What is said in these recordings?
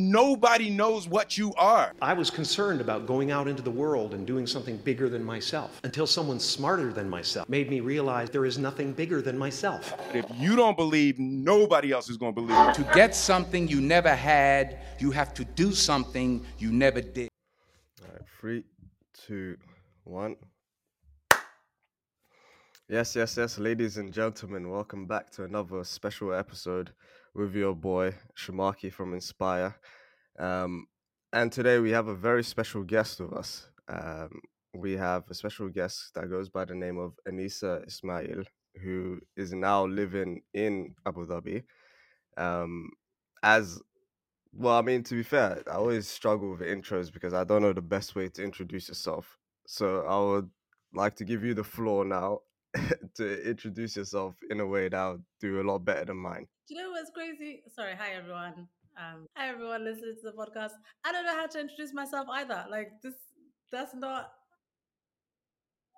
nobody knows what you are. I was concerned about going out into the world and doing something bigger than myself until someone smarter than myself made me realize there is nothing bigger than myself. If you don't believe, nobody else is going to believe. To get something you never had, you have to do something you never did. All right, three, two, one. Yes, yes, yes, ladies and gentlemen, welcome back to another special episode with your boy Shamaki from Inspyre. Um, and today we have a very special guest with us. Um, we have a special guest that goes by the name of Anisa Ismail, who is now living in Abu Dhabi. Um, as well, I mean, to be fair, I always struggle with intros because I don't know the best way to introduce yourself. So I would like to give you the floor now to introduce yourself in a way that'll do a lot better than mine. Do you know what's crazy? Sorry, hi everyone. Um, hi everyone listening to the podcast. I don't know how to introduce myself either. Like this, that's not.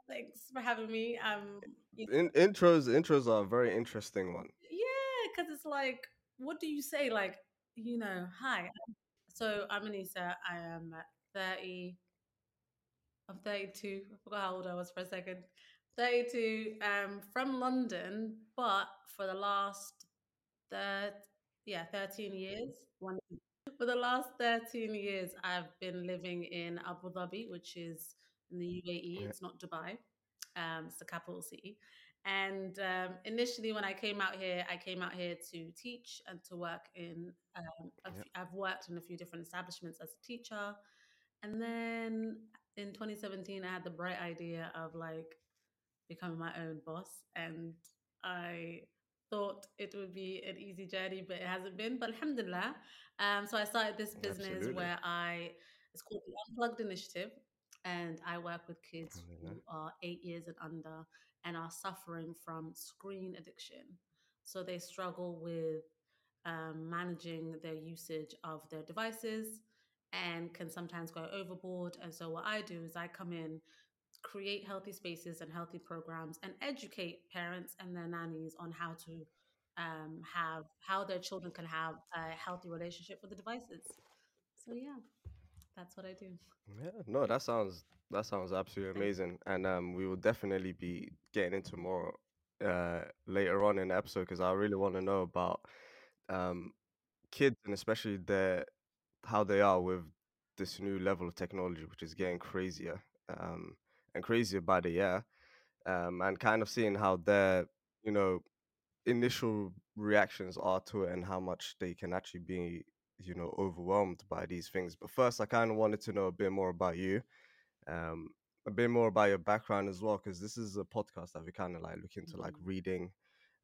Thanks for having me. Um, you- In, intros, intros are a very interesting one. yeah, because it's like, what do you say? Like, you know, hi. So I'm Anisa. I am 30. I'm 32. I forgot how old I was for a second. 32. Um, from London, but for the last third, yeah, 13 years. One for the last 13 years, I've been living in Abu Dhabi, which is in the UAE. Yeah. It's not Dubai. Um, it's the capital city. And um, initially, when I came out here, I came out here to teach and to work in. Um, Yeah. f- I've worked in a few different establishments as a teacher, and then in 2017, I had the bright idea of like becoming my own boss, and I thought it would be an easy journey, but it hasn't been. But alhamdulillah, um, so I started this business Absolutely. where I it's called the Unplugged Initiative, and I work with kids who are eight years and under and are suffering from screen addiction. So they struggle with um, managing their usage of their devices and can sometimes go overboard. And so what I do is I come in, create healthy spaces and healthy programs, and educate parents and their nannies on how to um, have how their children can have a healthy relationship with the devices. So yeah, that's what I do. Yeah, no, that sounds that sounds absolutely amazing, and um, we will definitely be getting into more uh later on in the episode because I really want to know about um kids and especially their how they are with this new level of technology, which is getting crazier um and crazy about the yeah. um and kind of seeing how their you know initial reactions are to it and how much they can actually be you know overwhelmed by these things but first i kind of wanted to know a bit more about you um a bit more about your background as well because this is a podcast that we kind of like look into like Mhm. reading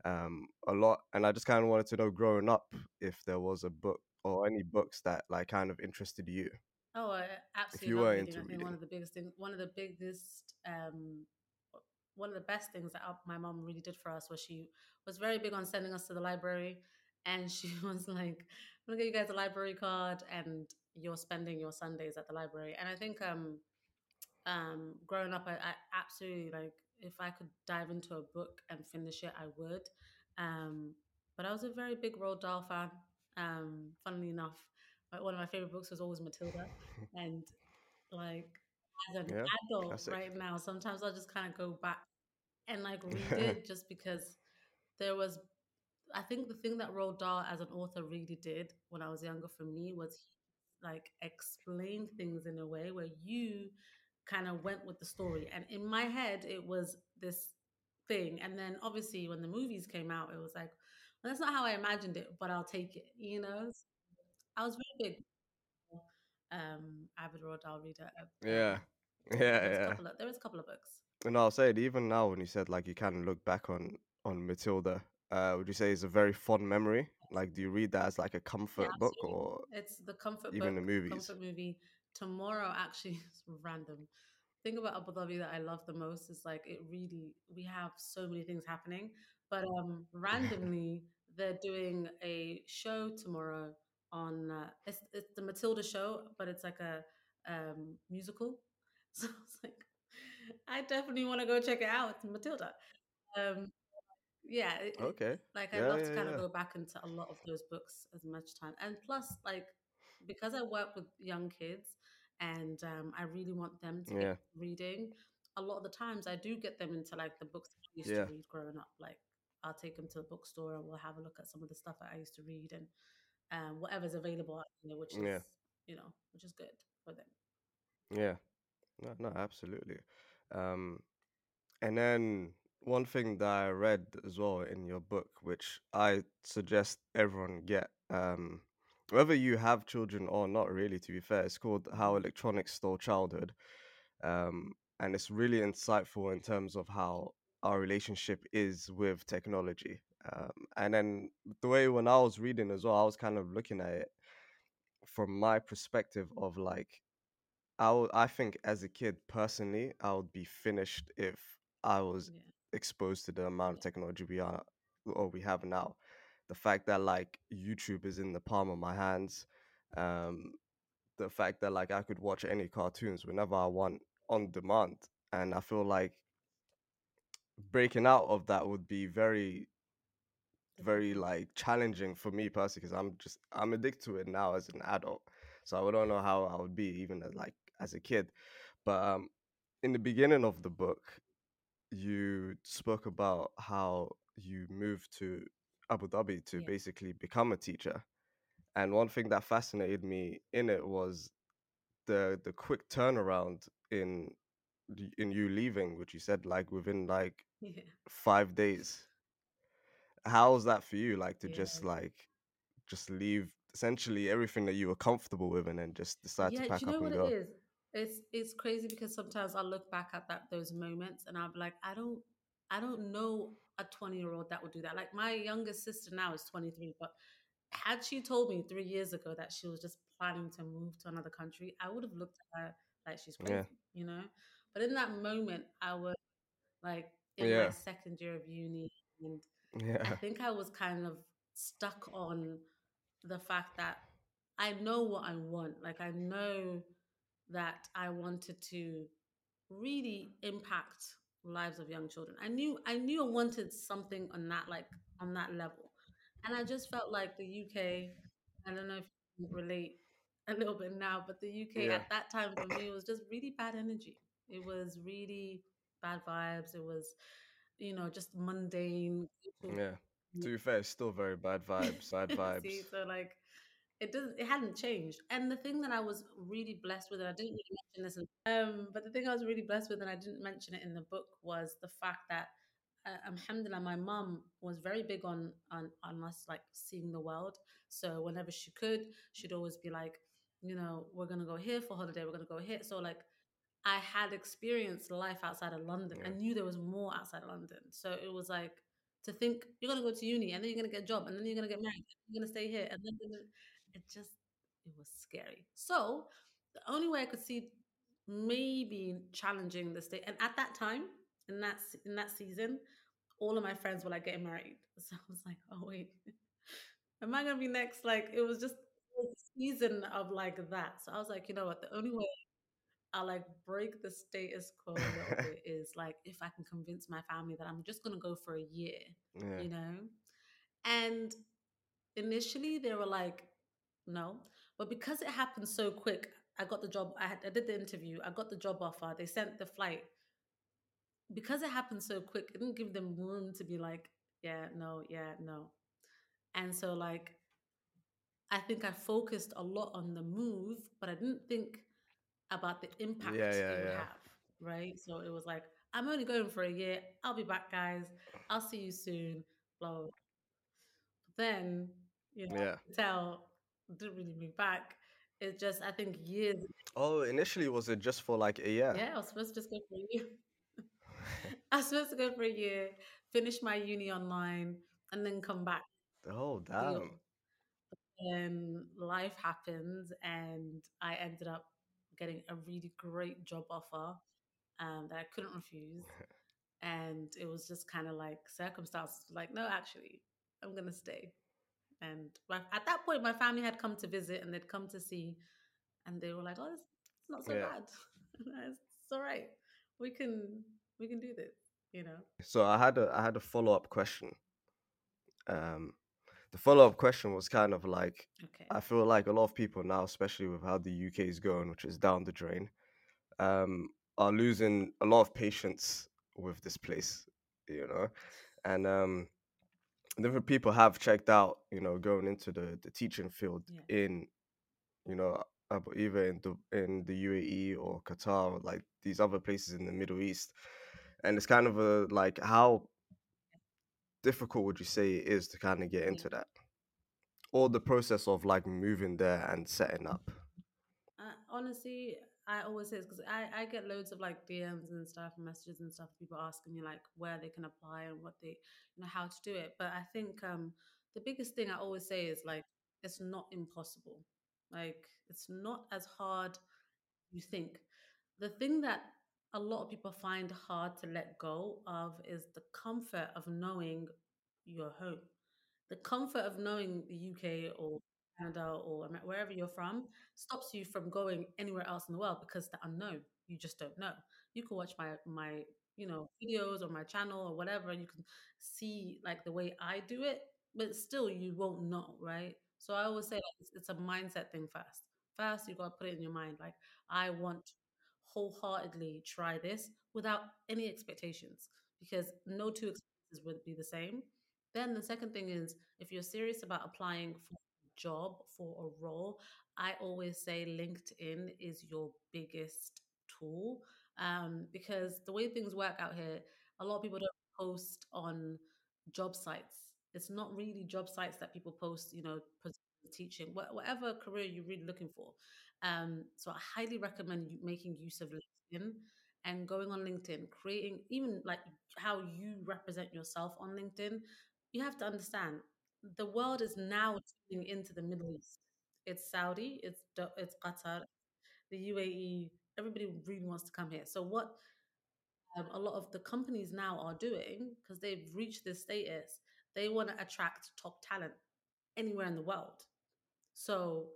um a lot and i just kind of wanted to know growing up if there was a book or any books that like kind of interested you Oh, I absolutely you love were reading. into I think one of the biggest things, one of the biggest, um, one of the best things that our- my mom really did for us was she was very big on sending us to the library, and she was like, "I'm gonna get you guys a library card, and you're spending your Sundays at the library." And I think, um, um, growing up, I, I absolutely like if I could dive into a book and finish it, I would. Um, but I was a very big Roald Dahl fan. Um, funnily enough, one of my favorite books was always Matilda, and like as an Yeah, adult classic. right now, sometimes I'll just kind of go back and like read it just because there was. I think the thing that Roald Dahl as an author really did when I was younger for me was he, like explain things in a way where you kind of went with the story. And in my head, it was this thing. And then obviously, when the movies came out, it was like, well, that's not how I imagined it, but I'll take it. You know, I was very big, um, avid Roald Dahl reader. yeah um, yeah there yeah couple of there was a couple of books. and i'll say it even now when you said like you of look back on on matilda uh would you say it's a very fond memory like do you read that as like a comfort book or It's the comfort even the book, movies. comfort movie. Tomorrow, actually, is random. Thing about Abu Dhabi that I love the most is like it really we have so many things happening, but um randomly they're doing a show tomorrow on uh, it's it's the Matilda show, but it's like a um musical. So it's like I definitely want to go check it out. It's Matilda. Um, yeah, it- okay like I'd Yeah, love to kind yeah. of go back into a lot of those books as much time, and plus, like because I work with young kids and um, I really want them to Yeah. reading. A lot of the times, I do get them into like the books I used Yeah. to read growing up. Like I'll take them to the bookstore and we'll have a look at some of the stuff that I used to read and um, whatever's available, know, which is Yeah. you know, which is good for them. Yeah. No, no, absolutely. Um, and then one thing that I read as well in your book, which I suggest everyone get, um, whether you have children or not, really, to be fair, it's called How Electronics Stole Childhood. Um, and it's really insightful in terms of how our relationship is with technology. Um, and then the way when I was reading as well, I was kind of looking at it from my perspective of like, I I think as a kid personally, I would be finished if I was Yeah. exposed to the amount of technology we are or we have now. The fact that like YouTube is in the palm of my hands, um, the fact that like I could watch any cartoons whenever I want on demand, and I feel like breaking out of that would be very very like challenging for me personally because I'm just I'm addicted to it now as an adult. So I don't know how I would be even as like as a kid. But um in the beginning of the book, you spoke about how you moved to Abu Dhabi to Yeah. basically become a teacher. And one thing that fascinated me in it was the the quick turnaround in in you leaving, which you said like within like Yeah. five days. How was that for you? Like to Yeah. just like just leave essentially everything that you were comfortable with and then just decide Yeah, to pack you know up what and it go. is? It's it's crazy because sometimes I look back at that those moments and I'm like, I don't I don't know a 20 year old that would do that. Like my youngest sister now is 23, but had she told me three years ago that she was just planning to move to another country, I would have looked at her like she's Yeah. crazy, you know? But in that moment, I was like in my second year of uni and I think I was kind of stuck on the fact that I know what I want. Like I know that I wanted to really impact lives of young children. I knew I knew I wanted something on that like on that level. And I just felt like the UK, I don't know if you relate a little bit now, but the UK Yeah. at that time for me was just really bad energy. It was really bad vibes. It was, you know, just mundane. Yeah. To be fair, it's still very bad vibes, bad See, vibes. so like it doesn't it hadn't changed. And the thing that I was really blessed with, and I didn't really mention this in, um, but the thing I was really blessed with and I didn't mention it in the book was the fact that uh, alhamdulillah my mum was very big on, on on us like seeing the world. So whenever she could, she'd always be like, you know, we're gonna go here for holiday, we're gonna go here. So like I had experienced life outside of London. I knew there was more outside of London. So it was like to think you're gonna go to uni and then you're gonna get a job and then you're gonna get married, and you're gonna stay here, and then it just it was scary. So the only way I could see maybe challenging the state, and at that time in that in that season, all of my friends were like getting married. So I was like, oh wait, am I gonna be next? Like it was just a season of like that. So I was like, you know what? The only way I like break the status quo a little bit is like if I can convince my family that I'm just gonna go for a year, Yeah. you know? And initially they were like, no. But because it happened so quick, I got the job. I, had, I did the interview. I got the job offer. They sent the flight. Because it happened so quick, it didn't give them room to be like, yeah, no, yeah, no. And so, like, I think I focused a lot on the move, but I didn't think about the impact Yeah, yeah, it would yeah. have. Right. So it was like, I'm only going for a year. I'll be back, guys. I'll see you soon. Blah, blah, blah. Then, you know, Yeah. tell didn't really be back. It just, I think years. Oh, initially was it just for like a year? Yeah, I was supposed to just go for a year. I was supposed to go for a year, finish my uni online, and then come back. Oh, damn. And life happens, and I ended up getting a really great job offer um, that I couldn't refuse. And it was just kind of like circumstances like, no, actually, I'm going to stay. And my, at that point, my family had come to visit and they'd come to see, and they were like, "Oh, it's, it's not so Yeah. bad. it's, it's all right. We can we can do this." You know? So I had a I had a follow up question. Um, the follow up question was kind of like Okay. I feel like a lot of people now, especially with how the UK is going, which is down the drain, um, are losing a lot of patience with this place, you know, and um, different people have checked out, you know, going into the the teaching field Yeah. in, you know, either in the in the UAE or Qatar or like these other places in the Middle East, and it's kind of a like how difficult would you say it is to kind of get into that, or the process of like moving there and setting up. Uh, honestly, I always say because I, I get loads of like DMs and stuff, and messages and stuff, people asking me like where they can apply and what they, you know, how to do it. But I think um, the biggest thing I always say is like, it's not impossible. Like, it's not as hard you think. The thing that a lot of people find hard to let go of is the comfort of knowing you're home. The comfort of knowing the UK or Canada or wherever you're from stops you from going anywhere else in the world because the unknown. You just don't know. You can watch my my you know videos or my channel or whatever. You can see like the way I do it, but still you won't know, right? So I always say like, it's, it's a mindset thing first. First, you got to put it in your mind like I want to wholeheartedly try this without any expectations because no two experiences would be the same. Then the second thing is if you're serious about applying for a job, for a role, I always say LinkedIn is your biggest tool um, because the way things work out here, a lot of people don't post on job sites. It's not really job sites that people post, you know, teaching, whatever career you're really looking for. Um, so I highly recommend making use of LinkedIn and going on LinkedIn, creating even like how you represent yourself on LinkedIn. You have to understand the world is now tuning into the Middle East. It's Saudi, it's it's Qatar, the UAE. Everybody really wants to come here. So what um, a lot of the companies now are doing because they've reached this status, they want to attract top talent anywhere in the world. So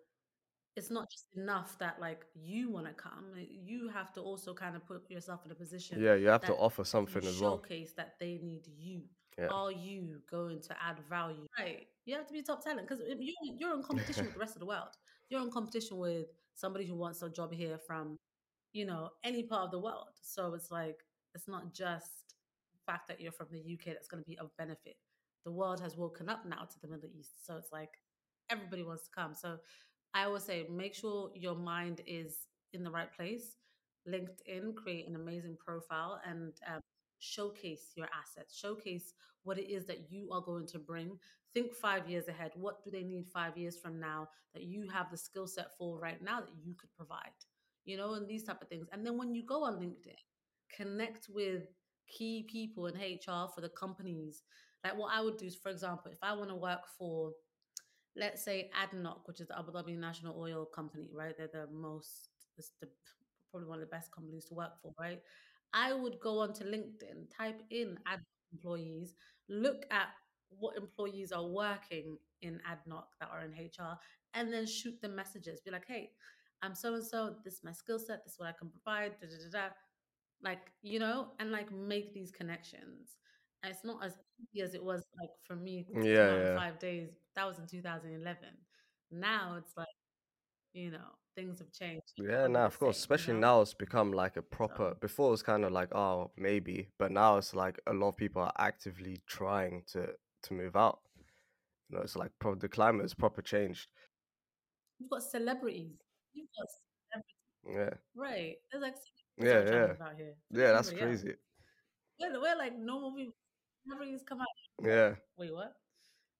it's not just enough that like you want to come like, you have to also kind of put yourself in a position Yeah, you have to offer something as well. showcase that they need you. Yeah. are you going to add value? Right you have to be top talent because you're, you're in competition with the rest of the world. You're in competition with somebody who wants a job here from you know any part of the world. So it's like it's not just the fact that you're from the uk that's going to be of benefit. The world has woken up now to the middle east so it's like everybody wants to come. So I always say make sure your mind is in the right place. LinkedIn, create an amazing profile and um, showcase your assets, showcase what it is that you are going to bring. Think five years ahead. What do they need five years from now that you have the skill set for right now that you could provide? You know, and these type of things. And then when you go on LinkedIn, connect with key people in HR for the companies. Like what I would do is, for example, if I want to work for let's say ADNOC, which is the Abu Dhabi National Oil Company, right? They're the most, the probably one of the best companies to work for, right? I would go onto LinkedIn, type in ADNOC employees, look at what employees are working in ADNOC that are in HR, and then shoot them messages. Be like, hey, I'm so and so. This is my skill set. This is what I can provide. Da, da, da, da. Like you know, and like make these connections. And it's not as easy as it was like for me mm, Yeah, out in yeah. five days. That was in 2011. Now it's like you know things have changed. Yeah, nah, of course. same, you Especially know? now, it's become like a proper. So Before, it was kind of like, oh, maybe, but now it's like a lot of people are actively trying to to move out. You know, it's like pro- the climate is proper changed. you've got celebrities. You've got celebrities. Yeah, Right. There's like Yeah, yeah. out here. Yeah, that's crazy. We're, we're like normal people. Celebrities come out. Yeah, Wait, what?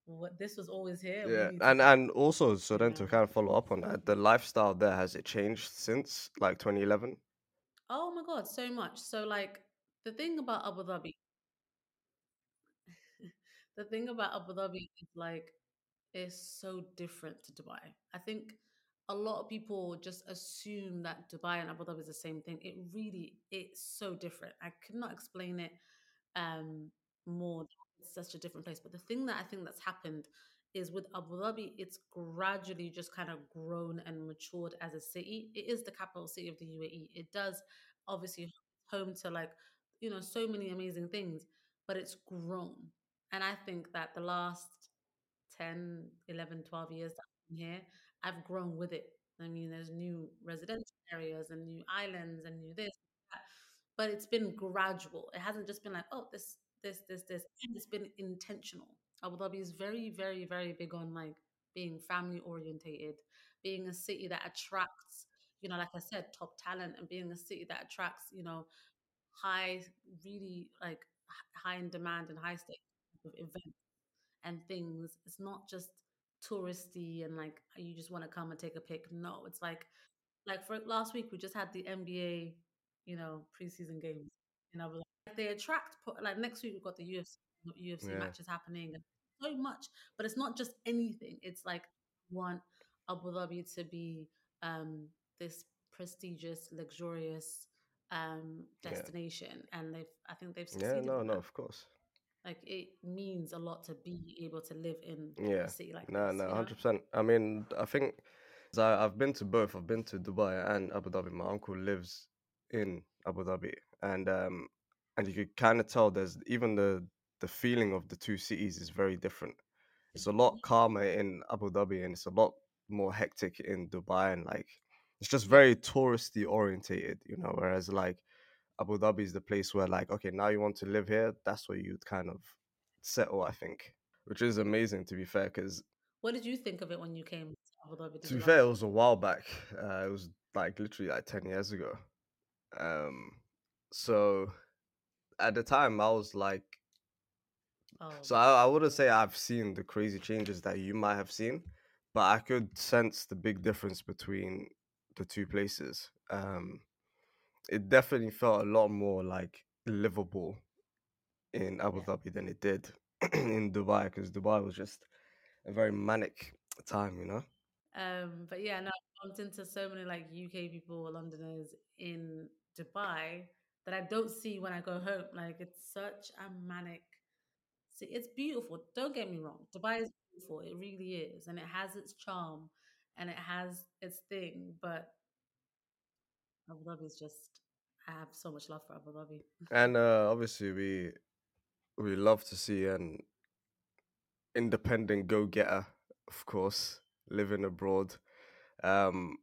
What? This was always here. yeah, We need to and and also, so then to kind of follow up on that, the lifestyle there has it changed since like 2011? Oh my god, so much. So like the thing about Abu Dhabi, the thing about Abu Dhabi is like it's so different to Dubai. I think a lot of people just assume that Dubai and Abu Dhabi is the same thing. It really it's so different. I could not explain it um more. Such a different place. But the thing that I think that's happened is with Abu Dhabi, it's gradually just kind of grown and matured as a city. It is the capital city of the UAE. It does obviously home to like, you know, so many amazing things, but it's grown. And I think that the last 10, 11, 12 years that I'm here, I've grown with it. I mean, there's new residential areas and new islands and new this, that. But it's been gradual. It hasn't just been like, oh, this, this, this, this. And it's been intentional. Abu Dhabi is very, very, very big on like being family orientated, being a city that attracts, you know, like I said, top talent and being a city that attracts, you know, high, really like high in demand and high stakes events and things. It's not just touristy and like you just want to come and take a pic. No, it's like like for last week we just had the NBA, you know, preseason games. in Abu like they attract like next week we've got the UFC UFC yeah. matches happening so much. But it's not just anything. It's like want Abu Dhabi to be um this prestigious, luxurious um destination yeah. and they've I think they've succeeded. Yeah, no, no, of course. Like it means a lot to be able to live in yeah. a city like no, this. No, no, hundred percent. I mean, I think I, I've been to both. I've been to Dubai and Abu Dhabi. My uncle lives in Abu Dhabi, and um, and you could kind of tell there's even the the feeling of the two cities is very different. It's a lot calmer in Abu Dhabi, and it's a lot more hectic in Dubai, and like it's just very touristy orientated, you know. Whereas like Abu Dhabi is the place where like okay now you want to live here that's where you'd kind of settle I think which is amazing to be fair because what did you think of it when you came to Abu Dhabi to be fair it was a while back uh, it was like literally like 10 years ago um so at the time I was like oh. so I, I wouldn't say I've seen the crazy changes that you might have seen but I could sense the big difference between the two places um it definitely felt a lot more like livable in Abu Dhabi than it did in Dubai because Dubai was just a very manic time, you know. Um, but yeah, no, I bumped into so many like UK people, Londoners in Dubai that I don't see when I go home. Like it's such a manic. See, it's beautiful. Don't get me wrong. Dubai is beautiful. It really is, and it has its charm, and it has its thing. But Abu Dhabi is just I have so much love for Abu Dhabi. And uh, obviously we we love to see an independent go getter, of course, living abroad. Um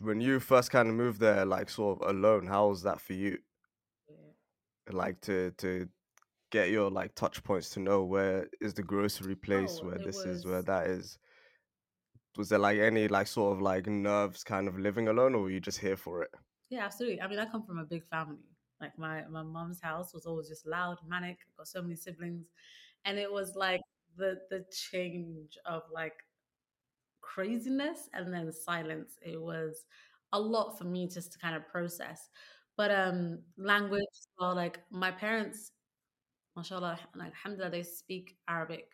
when you first kind of moved there, like sort of alone, how was that for you? Yeah. Like to to get your like touch points to know where is the grocery place, oh, where this was... is, where that is. Was there like any like sort of like nerves kind of living alone or were you just here for it? Yeah, absolutely. I mean, I come from a big family. Like my my mom's house was always just loud, manic. I've got so many siblings, and it was like the the change of like craziness and then silence. It was a lot for me just to kind of process. But um language, well, like my parents, mashallah, like alhamdulillah, they speak Arabic.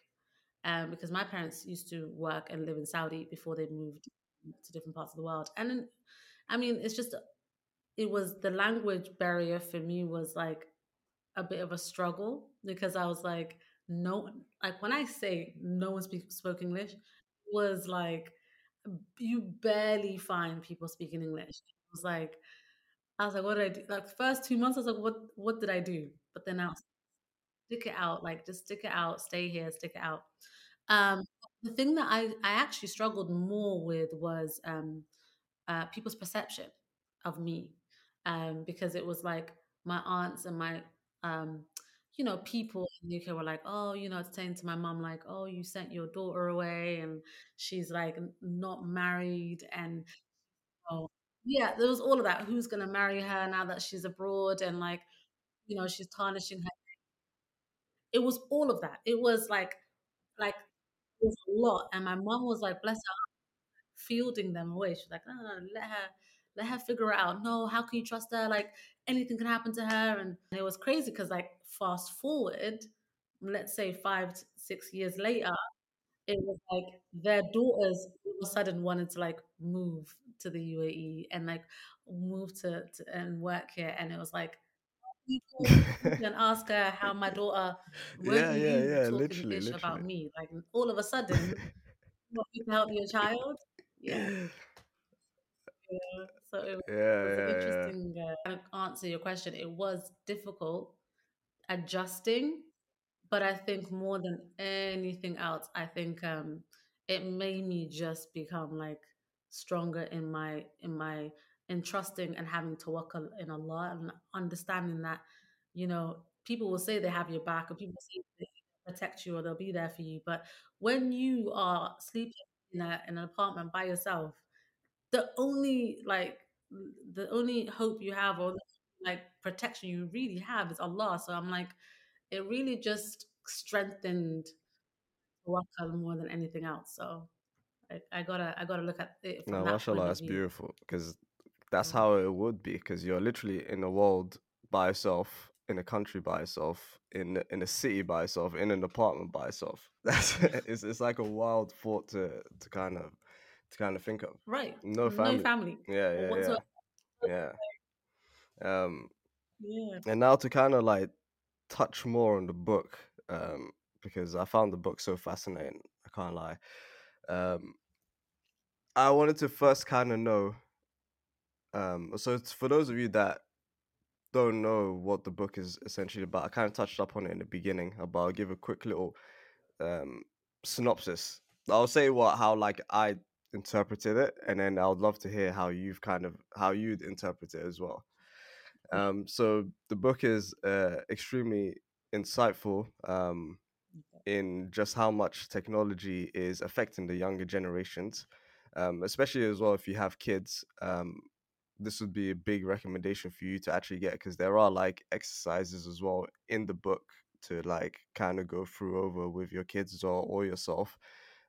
Um, because my parents used to work and live in Saudi before they moved to different parts of the world. And I mean, it's just it was the language barrier for me was like a bit of a struggle because I was like, no, like when I say no one speaks spoke English, was like you barely find people speaking English. It was like I was like, what did I do? Like first two months, I was like, what what did I do? But then now stick it out, like just stick it out, stay here, stick it out. Um, the thing that I I actually struggled more with was um, uh, people's perception of me um, because it was like my aunts and my um, you know people in the UK were like, oh, you know, saying to my mom like, oh, you sent your daughter away and she's like not married and oh yeah, there was all of that. Who's gonna marry her now that she's abroad and like you know she's tarnishing her. It was all of that. It was like like it was a lot, and my mom was like, bless her, fielding them away. She's like, no, no, no, let her let her figure it out. No, how can you trust her? Like anything can happen to her. And it was crazy because like fast forward, let's say five, six years later, it was like their daughters all of a sudden wanted to like move to the UAE and like move to, to and work here. And it was like and ask her how my daughter yeah, yeah, yeah, literally, literally. about me. Like all of a sudden, want me to help your child? Yeah. Yeah. So it was, yeah, it was yeah, an interesting uh, answer your question. It was difficult adjusting but I think more than anything else, I think um, it made me just become like stronger in my in my in trusting and having to work in Allah and understanding that you know people will say they have your back or people say they protect you or they'll be there for you, but when you are sleeping in, a, in an apartment by yourself, the only like the only hope you have or like protection you really have is Allah. So I'm like, it really just strengthened tawakkul more than anything else. So I, I, gotta I gotta look at it. From no, that mashallah, that's beautiful because that's how it would be. Because you're literally in a world by yourself, in a country by yourself, in in a city by yourself, in an apartment by yourself. That's it's it's like a wild thought to to kind of to kind of think of. Right. No family. No family. Yeah, yeah, yeah. yeah. Um. Yeah. And now to kind of like touch more on the book, um, because I found the book so fascinating. I can't lie. Um, I wanted to first kind of know. Um, so for those of you that don't know what the book is essentially about, I kind of touched up on it in the beginning, but I'll give a quick little um, synopsis. I'll say what how like I interpreted it, and then I would love to hear how you've kind of how you'd interpret it as well. Um, so the book is uh, extremely insightful um, in just how much technology is affecting the younger generations, um, especially as well if you have kids. Um, this would be a big recommendation for you to actually get because there are like exercises as well in the book to like kind of go through over with your kids or, or yourself.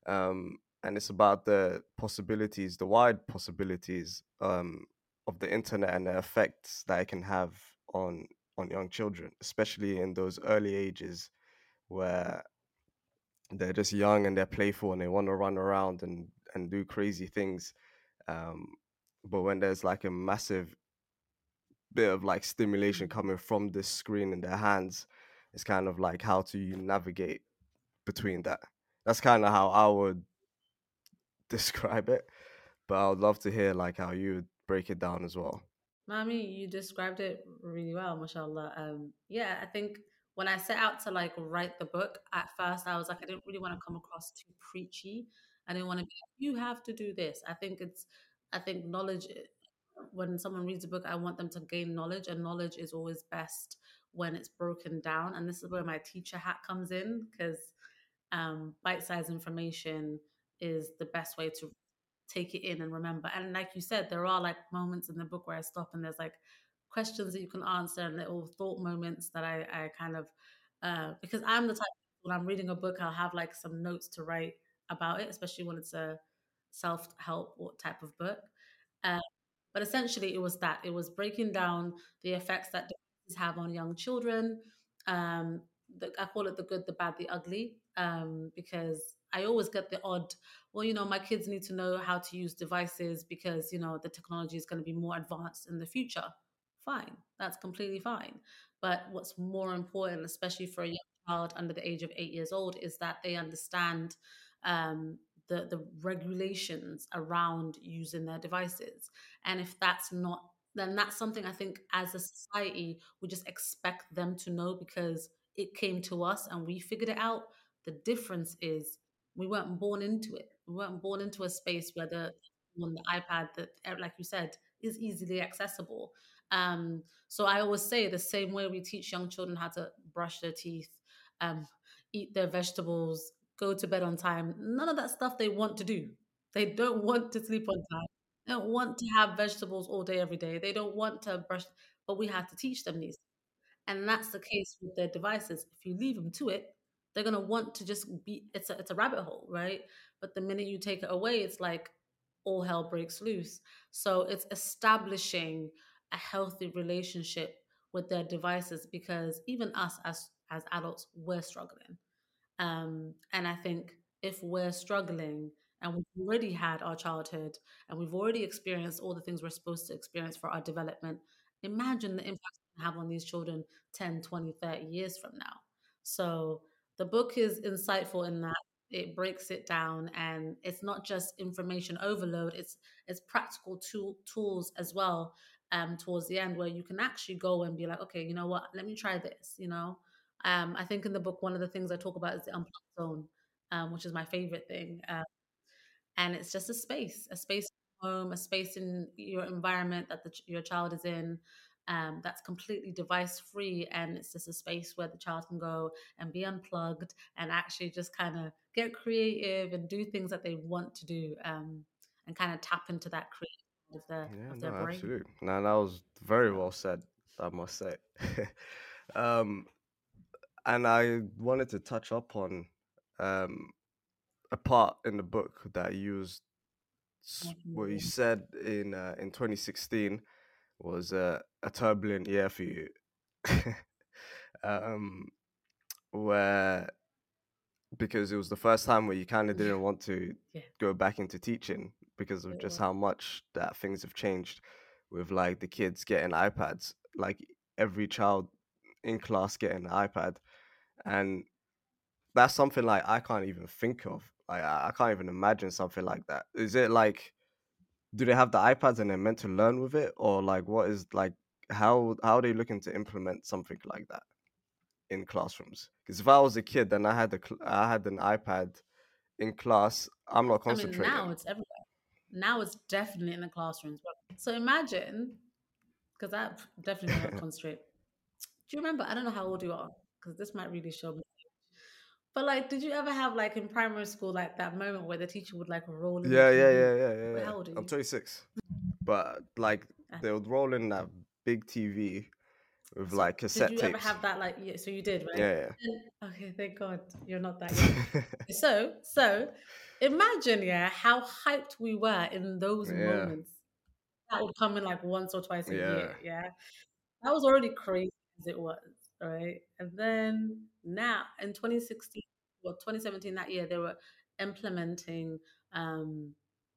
Um, and it's about the possibilities, the wide possibilities um, of the internet and the effects that it can have on on young children, especially in those early ages where they're just young and they're playful and they want to run around and and do crazy things. Um, but when there's like a massive bit of like stimulation coming from this screen in their hands, it's kind of like how to navigate between that. That's kind of how I would describe it. But I would love to hear like how you would break it down as well. Mami, you described it really well, mashallah. Um, yeah, I think when I set out to like write the book, at first I was like, I didn't really want to come across too preachy. I didn't want to be you have to do this. I think it's, I think knowledge, when someone reads a book, I want them to gain knowledge, and knowledge is always best when it's broken down. And this is where my teacher hat comes in because um, bite sized information is the best way to take it in and remember. And like you said, there are like moments in the book where I stop and there's like questions that you can answer and little thought moments that I, I kind of uh, because I'm the type when I'm reading a book, I'll have like some notes to write about it, especially when it's a self help type of book. Uh, but essentially, it was that it was breaking down the effects that have on young children. Um, the, I call it the good, the bad, the ugly, um, because I always get the odd, well, you know, my kids need to know how to use devices because, you know, the technology is going to be more advanced in the future. Fine, that's completely fine. But what's more important, especially for a young child under the age of eight years old, is that they understand um, the, the regulations around using their devices. And if that's not, then that's something I think as a society, we just expect them to know because it came to us and we figured it out. The difference is we weren't born into it. We weren't born into a space where the on the iPad that, like you said, is easily accessible. Um, so I always say the same way we teach young children how to brush their teeth, um, eat their vegetables, go to bed on time. None of that stuff they want to do. They don't want to sleep on time. They don't want to have vegetables all day, every day. They don't want to brush, but we have to teach them these. And that's the case with their devices. If you leave them to it, they're gonna want to just be it's a it's a rabbit hole right? But the minute you take it away it's like all hell breaks loose. So it's establishing a healthy relationship with their devices because even us as as adults we're struggling. Um and i think if we're struggling and we've already had our childhood and we've already experienced all the things we're supposed to experience for our development imagine the impact we have on these children 10 20 30 years from now. So the book is insightful in that it breaks it down and it's not just information overload it's it's practical tool, tools as well um towards the end where you can actually go and be like okay you know what let me try this you know Um, I think in the book, one of the things I talk about is the unplugged zone, um, which is my favorite thing. Um, and it's just a space, a space home, a space in your environment that the, your child is in. Um, that's completely device free and it's just a space where the child can go and be unplugged and actually just kind of get creative and do things that they want to do um, and kind of tap into that creative of their, Yeah, of their no, brain. absolutely. No, that was very well said, I must say. um, and I wanted to touch up on um, a part in the book that you was what you said in uh, in 2016 was uh, a turbulent year for you, um, where because it was the first time where you kind of didn't want to Yeah. go back into teaching because of It just was. how much that things have changed with like the kids getting iPads, like every child in class getting an iPad, and that's something like I can't even think of. Like I I can't even imagine something like that. Is it like do they have the iPads and they're meant to learn with it, or like what is like how how are they looking to implement something like that in classrooms? Because if I was a kid and I had a I had an iPad in class, I'm not I mean, concentrating. now it's everywhere. Now it's definitely in the classrooms. So imagine, because I definitely not concentrate. Do you remember? I don't know how old you are, because this might really show me. But like, did you ever have like in primary school like that moment where the teacher would like roll in Yeah, yeah, yeah, yeah, yeah. Yeah. how old are you? I'm 26, but like Ah. they would roll in that big TV with So like did cassette you ever have that like? Yeah, so you did, right? Yeah, And- okay, thank God you're not that young. So, so imagine, yeah, how hyped we were in those Yeah. moments. That would come in like once or twice a Yeah. year, yeah. That was already crazy as it was, right? And then now in 2016, well, 2017, that year, they were implementing um,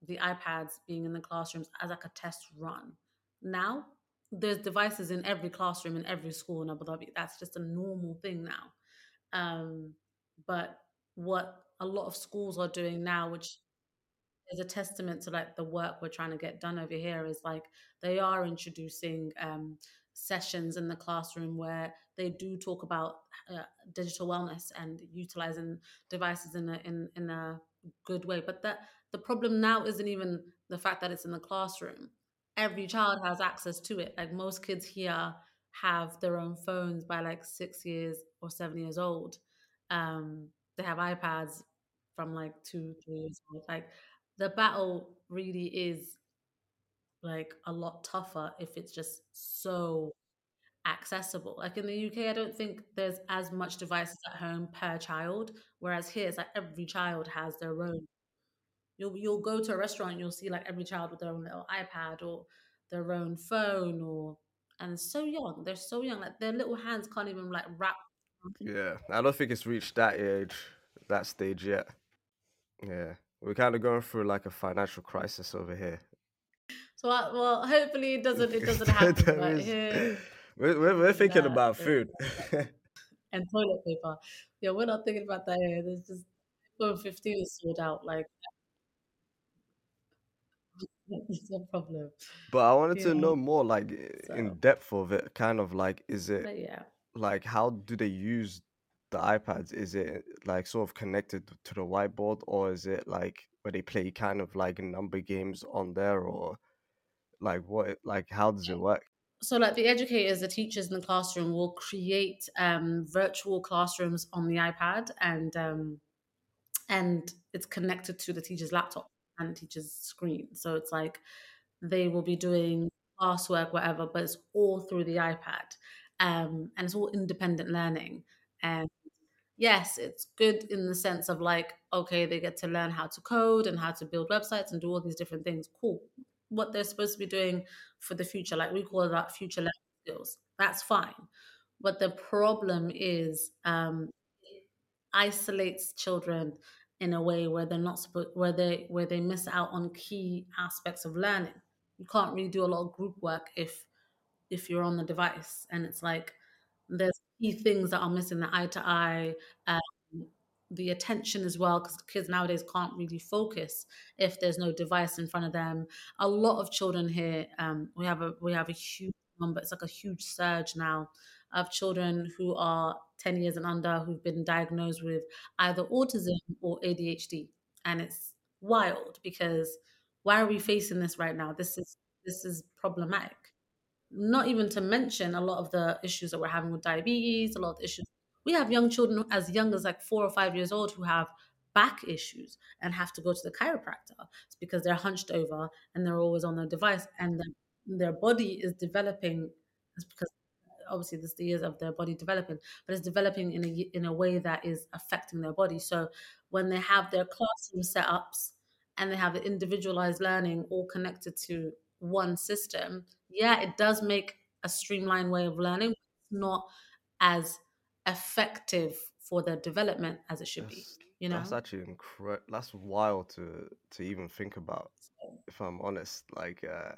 the iPads being in the classrooms as like a test run. Now, there's devices in every classroom in every school in Abu Dhabi. That's just a normal thing now. Um, but what a lot of schools are doing now, which is a testament to like the work we're trying to get done over here, is like they are introducing um, sessions in the classroom where they do talk about uh, digital wellness and utilizing devices in a in, in a good way. But that the problem now isn't even the fact that it's in the classroom. Every child has access to it. Like most kids here have their own phones by like six years or seven years old. Um, they have iPads from like two, three years old. Like the battle really is like a lot tougher if it's just so accessible. Like in the UK, I don't think there's as much devices at home per child, whereas here it's like every child has their own. You'll you'll go to a restaurant, and you'll see like every child with their own little iPad or their own phone, or and so young. They're so young, like their little hands can't even like wrap. yeah, I don't think it's reached that age, that stage yet. Yeah, we're kind of going through like a financial crisis over here. So I, well, hopefully it doesn't it doesn't happen. Is- here we're, we're, we're thinking Yeah, about food. and toilet paper. Yeah, we're not thinking about that here. There's just iPhone 15 is sold out. Like it's a problem. but I wanted to know more, like So- in depth of it. Kind of like, is it But yeah. like how do they use the iPads? Is it like sort of connected to the whiteboard, or is it like where they play kind of like number games on there, or like what? Like how does it work? So like the educators, the teachers in the classroom will create um, virtual classrooms on the iPad and um, and it's connected to the teacher's laptop and the teacher's screen. So it's like they will be doing classwork, whatever, but it's all through the iPad. Um, and it's all independent learning. And yes, it's good in the sense of like, okay, they get to learn how to code and how to build websites and do all these different things. Cool. What they're supposed to be doing for the future, like we call that future learning skills. That's fine. But the problem is um, isolates children in a way where they're not supposed where they where they miss out on key aspects of learning. You can't really do a lot of group work if if you're on the device, and it's like there's key things that are missing: the eye to eye, um, the attention as well, because kids nowadays can't really focus if there's no device in front of them. A lot of children here, um, we have a we have a huge number. It's like a huge surge now of children who are 10 years and under who've been diagnosed with either autism or ADHD. And it's wild because why are we facing this right now? This is this is problematic. Not even to mention a lot of the issues that we're having with diabetes, a lot of the issues. We have young children as young as like four or five years old who have back issues and have to go to the chiropractor. It's because they're hunched over and they're always on their device and their, their body is developing it's because obviously this is the years of their body developing, but it's developing in a in a way that is affecting their body. So when they have their classroom setups and they have the individualized learning all connected to one system, yeah, it does make a streamlined way of learning. It's not as effective for their development as it should That's, be. You know, that's actually incredible. That's wild to to even think about. If I'm honest, like uh,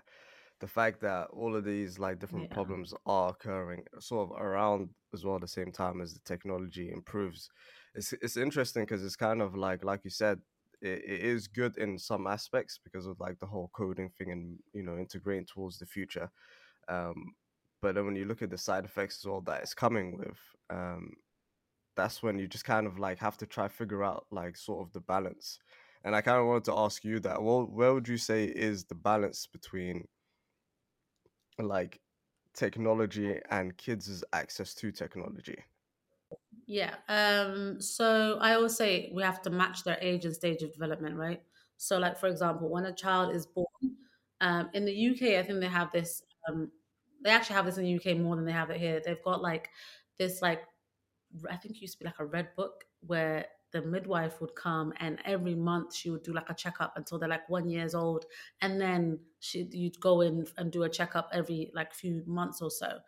the fact that all of these like different yeah, problems are occurring sort of around as well at the same time as the technology improves. It's it's interesting because it's kind of like like you said, it, it is good in some aspects because of like the whole coding thing and you know integrating towards the future. Um, but then when you look at the side effects as well that it's coming with, um, that's when you just kind of like have to try figure out like sort of the balance. And I kind of wanted to ask you that. Well, where would you say is the balance between like technology and kids' access to technology? yeah. Um, so I always say we have to match their age and stage of development, right? So, like for example, when a child is born, um, in the UK, I think they have this. Um, they actually have this in the UK more than they have it here. They've got like this like I think it used to be like a red book where the midwife would come and every month she would do like a checkup until they're like one years old and then she you'd go in and do a checkup every like few months or so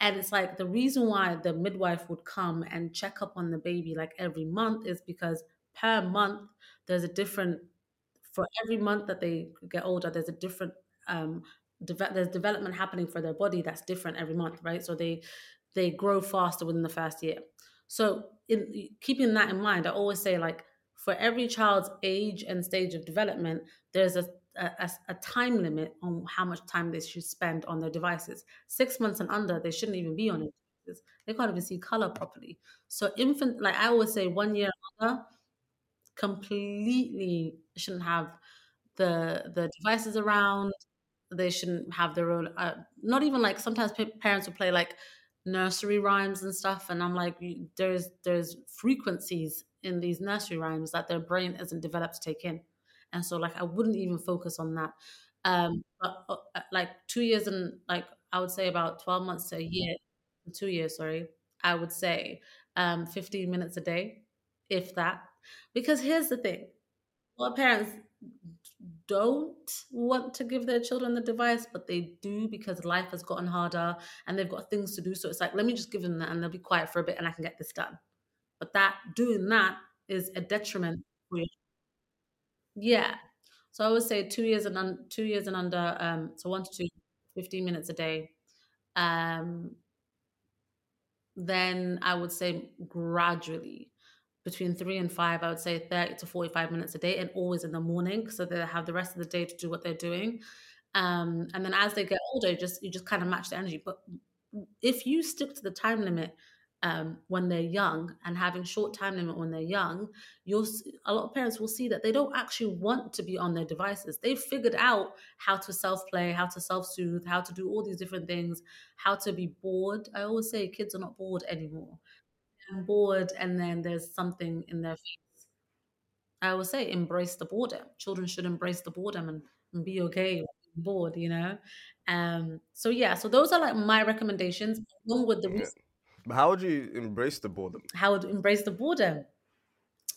and it's like the reason why the midwife would come and check up on the baby like every month is because per month there's a different for every month that they get older there's a different um there's development happening for their body that's different every month right so they they grow faster within the first year so, in keeping that in mind, I always say like for every child's age and stage of development, there's a a, a time limit on how much time they should spend on their devices. Six months and under, they shouldn't even be on it. They can't even see color properly. So, infant, like I always say, one year under, completely shouldn't have the the devices around. They shouldn't have their own. Uh, not even like sometimes parents will play like nursery rhymes and stuff and i'm like there's there's frequencies in these nursery rhymes that their brain isn't developed to take in and so like i wouldn't even focus on that um but uh, uh like two years and like i would say about 12 months to a year two years sorry i would say um 15 minutes a day if that because here's the thing what parents don't want to give their children the device, but they do because life has gotten harder and they've got things to do. So it's like, let me just give them that and they'll be quiet for a bit and I can get this done. But that doing that is a detriment. Yeah. So I would say two years and un- two years and under, um, so one to two, 15 minutes a day. Um, then I would say gradually between three and five, I would say 30 to 45 minutes a day and always in the morning so they have the rest of the day to do what they're doing. Um, and then as they get older, just you just kind of match the energy. But if you stick to the time limit um, when they're young and having short time limit when they're young, you'll a lot of parents will see that they don't actually want to be on their devices. They've figured out how to self play, how to self soothe, how to do all these different things, how to be bored. I always say kids are not bored anymore bored and then there's something in their face. I would say embrace the boredom. Children should embrace the boredom and, and be okay bored, you know? Um so yeah, so those are like my recommendations along with the Yeah. But how would you embrace the boredom? how to embrace the boredom.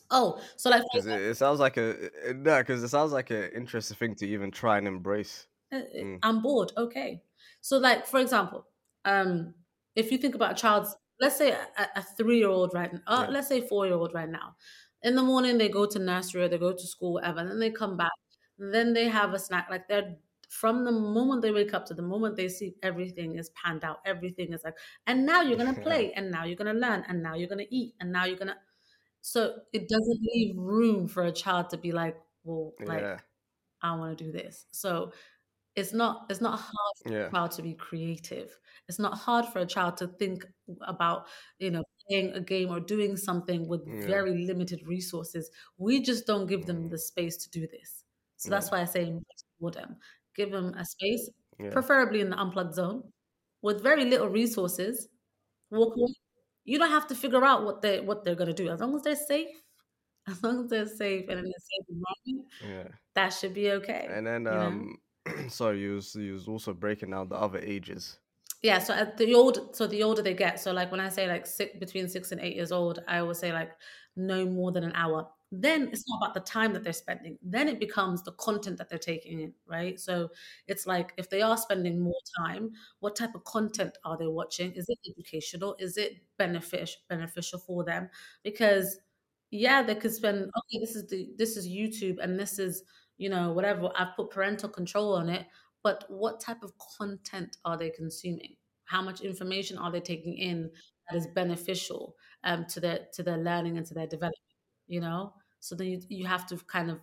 Oh, so like it, it sounds like a it- no, because it sounds like an interesting thing to even try and embrace. uh, Mm. I'm bored. Okay. So like for example, um if you think about a child's let's say a, a three-year-old right uh, let's say four-year-old right now. In the morning they go to nursery or they go to school, whatever, and then they come back. Then they have a snack. Like they're from the moment they wake up to the moment they sleep, everything is panned out. Everything is like, and now you're gonna play, and now you're gonna learn, and now you're gonna eat, and now you're gonna so it doesn't leave room for a child to be like, well, like Yeah. I want to do this. So it's not it's not hard for Yeah. a child to be creative. It's not hard for a child to think about, you know, playing a game or doing something with Yeah. very limited resources. We just don't give them Mm. the space to do this. So Yeah. that's why I say for them, give them a space, preferably in the unplugged zone, with very little resources. Walk away. You don't have to figure out what they what they're gonna do as long as they're safe. As long as they're safe and in a safe environment, Yeah. that should be okay. And then know? sorry, you was you was also breaking down the other ages. Yeah, so at the old, so the older they get, so like when I say like six, between six and eight years old, I always say like no more than an hour. Then it's not about the time that they're spending. Then it becomes the content that they're taking in, right? So it's like if they are spending more time, what type of content are they watching? Is it educational? Is it beneficial beneficial for them? Because yeah, they could spend okay, this is the this is YouTube and this is you know whatever. I've put parental control on it, but what type of content are they consuming? How much information are they taking in that is beneficial um, to their to their learning and to their development? You know, so then you, you have to kind of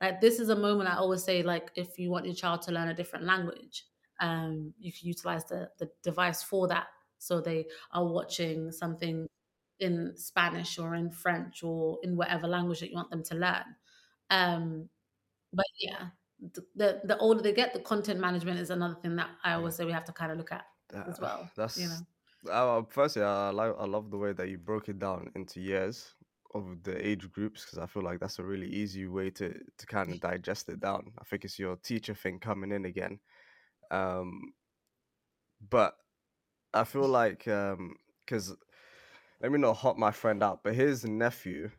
like this is a moment I always say like if you want your child to learn a different language, um, you can utilize the the device for that. So they are watching something in Spanish or in French or in whatever language that you want them to learn. Um, but yeah, the, the the older they get, the content management is another thing that I always say we have to kind of look at as Uh, well. That's you know. uh, firstly, I like I love the way that you broke it down into years of the age groups because I feel like that's a really easy way to to kind of digest it down. I think it's your teacher thing coming in again. Um, but I feel like um because let me not hot my friend out, but his nephew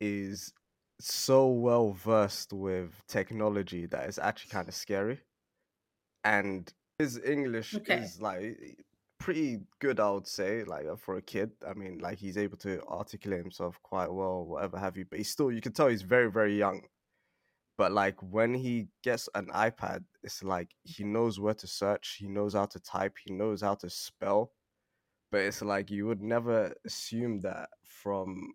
is so well versed with technology that it's actually kind of scary. And his English Okay. is like pretty good, I would say, like uh, for a kid. I mean, like he's able to articulate himself quite well, whatever have you. But he's still, you can tell he's very, very young. But like when he gets an iPad, it's like he knows where to search, he knows how to type, he knows how to spell. But it's like you would never assume that from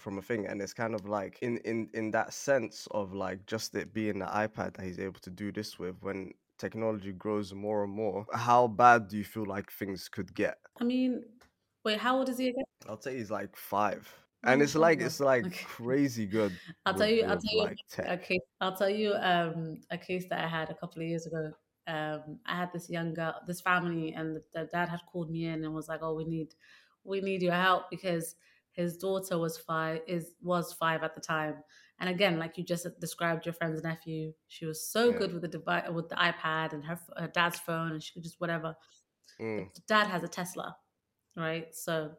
from a thing and it's kind of like in in in that sense of like just it being the ipad that he's able to do this with when technology grows more and more how bad do you feel like things could get I mean, wait, how old is he again? i'll say he's like five and it's like it's like Okay. crazy good I'll tell you. I'll tell you like a case. I'll tell you um, a case that I had a couple of years ago. Um, I had this young girl, this family, and the, the dad had called me in and was like, "Oh, we need, we need your help because his daughter was five, is was five at the time." And again, like you just described, your friend's nephew, she was so Yeah. good with the device, with the iPad and her, her dad's phone, and she could just whatever. Mm, The dad has a Tesla, right? So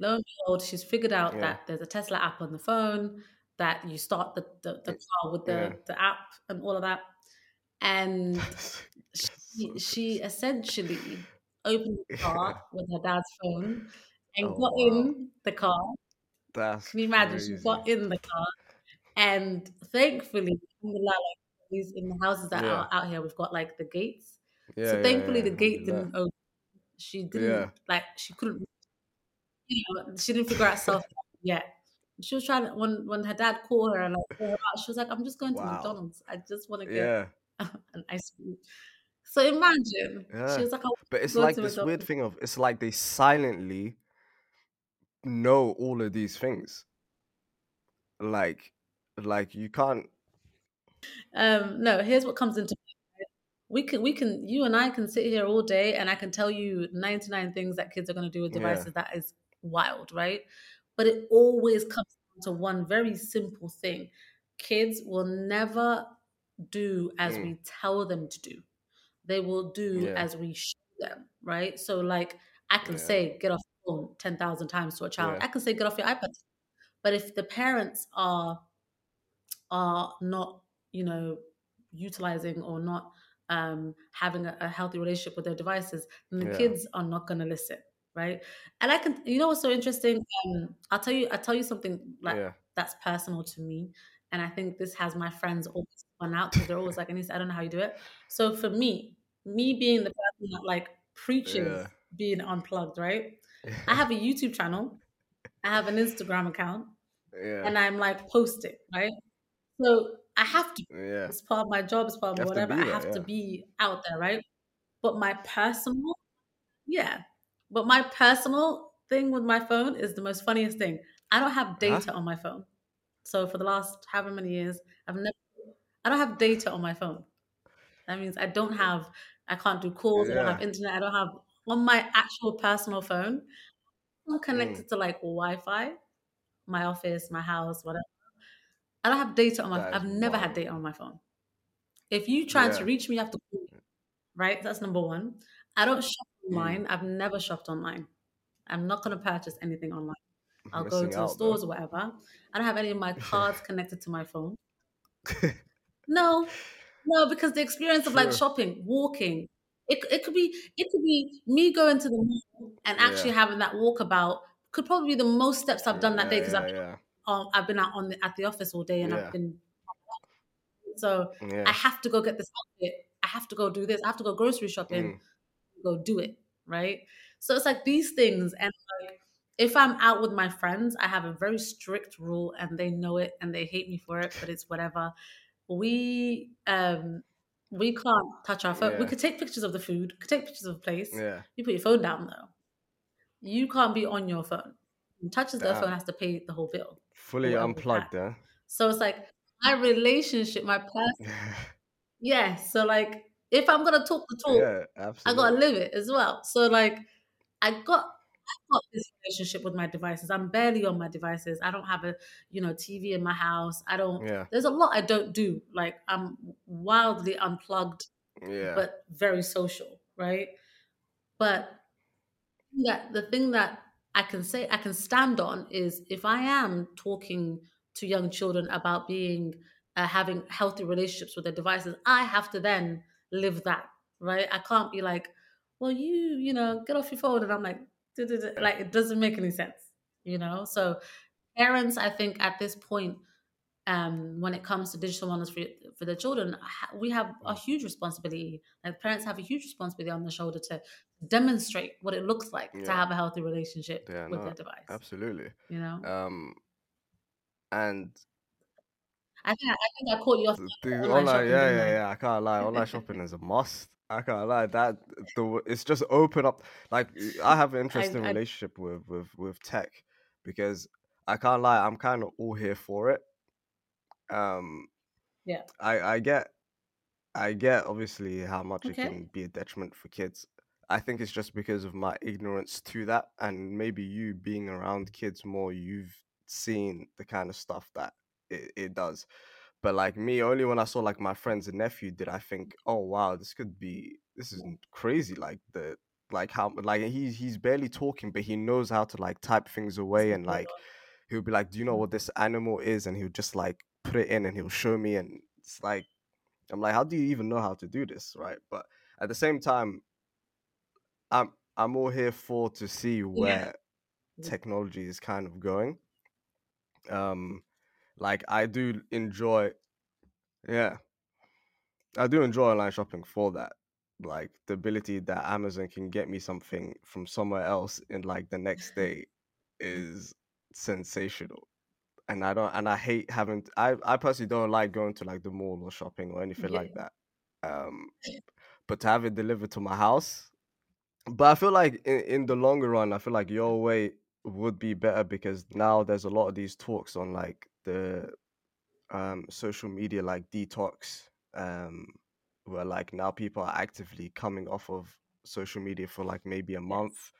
lo and behold, she's figured out Yeah. that there's a Tesla app on the phone that you start the, the, the car with the, Yeah. the app and all of that. Um, and she, she essentially opened the car with her dad's phone and Oh, got wow. in the car. that's Can you imagine? crazy. She got in the car. And thankfully, in the houses that Yeah. are out here, we've got like the gates. yeah, so yeah, thankfully, the gate didn't open. She didn't like she couldn't you know, she didn't figure out self yet. She was trying to when when her dad called her and like her out, she was like, I'm just going to Wow. McDonald's. I just want to get yeah an ice cream. So imagine. Yeah. She was like, I But it's like to this weird McDonald's. thing of it's like they silently know all of these things. Like like you can't Um, no, here's what comes into. We can we can you and I can sit here all day and I can tell you 99 things that kids are gonna do with Yeah. devices that is wild, right? But it always comes down to one very simple thing. Kids will never do as Mm. we tell them to do. They will do Yeah. as we show them, right? So like I can Yeah. say get off the phone 10,000 times to a child. Yeah. I can say get off your iPad. But if the parents are are not, you know, utilizing or not um, having a, a healthy relationship with their devices, then the kids are not going to listen, right? And I can, you know, what's so interesting? Um, I'll tell you, I'll tell you something like that's personal to me, and I think this has my friends always fun out because they're always like, I "Anisa, I don't know how you do it." So for me, me being the person that like preaches Yeah. being unplugged, right? I have a YouTube channel, I have an Instagram account, yeah. and I'm like posting, right? So I have to. Yeah. It's part of my job. It's part of to whatever. be I there, have to be out there, right? But my personal, yeah. But my personal thing with my phone is the most funniest thing. I don't have uh-huh. data on my phone. So for the last however many years, I've never. I don't have data on my phone. That means I don't have. I can't do calls. I don't have internet. I don't have on my actual personal phone. I'm Mm. connected to like Wi-Fi, my office, my house, whatever. I don't have data on my. That I've never had data on my phone. If you try to reach me, you have to call me. Right? That's number one. I don't shop Mm. online. I've never shopped online. I'm not going to purchase anything online. I'll go Missing to the out, stores though. or whatever. I don't have any of my cards connected to my phone. No, no, because the experience of like shopping, walking, it, it could be it could be me going to the mall and actually Yeah. having that walkabout could probably be the most steps I've done that day because yeah, I've yeah, um, I've been out on the, at the office all day and Yeah. I've been so yeah. I have to go get this outfit. I have to go do this. I have to go grocery shopping. Mm. Go do it, right? So it's like these things, and like if I'm out with my friends, I have a very strict rule, and they know it, and they hate me for it, but it's whatever. We um we can't touch our phone. We could take pictures of the food, could take pictures of the place. Yeah. You put your phone down though. You can't be on your phone. Who touches their phone has to pay the whole bill. Fully unplugged, yeah. So it's like my relationship, my person. Yeah. So like if I'm gonna talk the talk, yeah, I gotta live it as well. So like I got I got this relationship with my devices. I'm barely on my devices. I don't have a you know TV in my house. I don't Yeah, there's a lot I don't do. Like I'm wildly unplugged yeah, but very social, right? But that the thing that I can say I can stand on is if I am talking to young children about being uh, having healthy relationships with their devices, I have to then live that, right? I can't be like, well, you, you know, get off your phone, and I'm like, like it doesn't make any sense, you know. So parents, I think at this point, um, when it comes to digital wellness for, for their children, we have a huge responsibility. Like parents have a huge responsibility on their shoulder to demonstrate what it looks like to have a healthy relationship Yeah, with no, their device. absolutely. You know, Um, and I think I, I think I caught you off. the, guard the with online online, yeah, yeah, yeah. I can't lie. Online shopping is a must. I can't lie. That the it's just open up. Like I have an interesting I- relationship with with with tech because I can't lie. I'm kind of all here for it. Um, Yeah. I I get I get obviously how much Okay. it can be a detriment for kids. I think it's just because of my ignorance to that, and maybe you being around kids more, you've seen the kind of stuff that it, it does. But like me, only when I saw like my friends and nephew did I think, oh wow, this could be this is crazy. Like the like how like he's he's barely talking, but he knows how to like type things away and like he'll be like, Do you know what this animal is? And he'll just like put it in and he'll show me and it's like I'm like, how do you even know how to do this? Right. But at the same time, I'm I'm all here for to see where Yeah. technology is kind of going. Um like I do enjoy yeah. I do enjoy online shopping for that. Like the ability that Amazon can get me something from somewhere else in like the next day is sensational. And I don't and I hate having I I personally don't like going to like the mall or shopping or anything Yeah. like that. Um but to have it delivered to my house. But I feel like in, in the longer run, I feel like your way would be better because now there's a lot of these talks on like the um social media like detox um where like now people are actively coming off of social media for like maybe a month.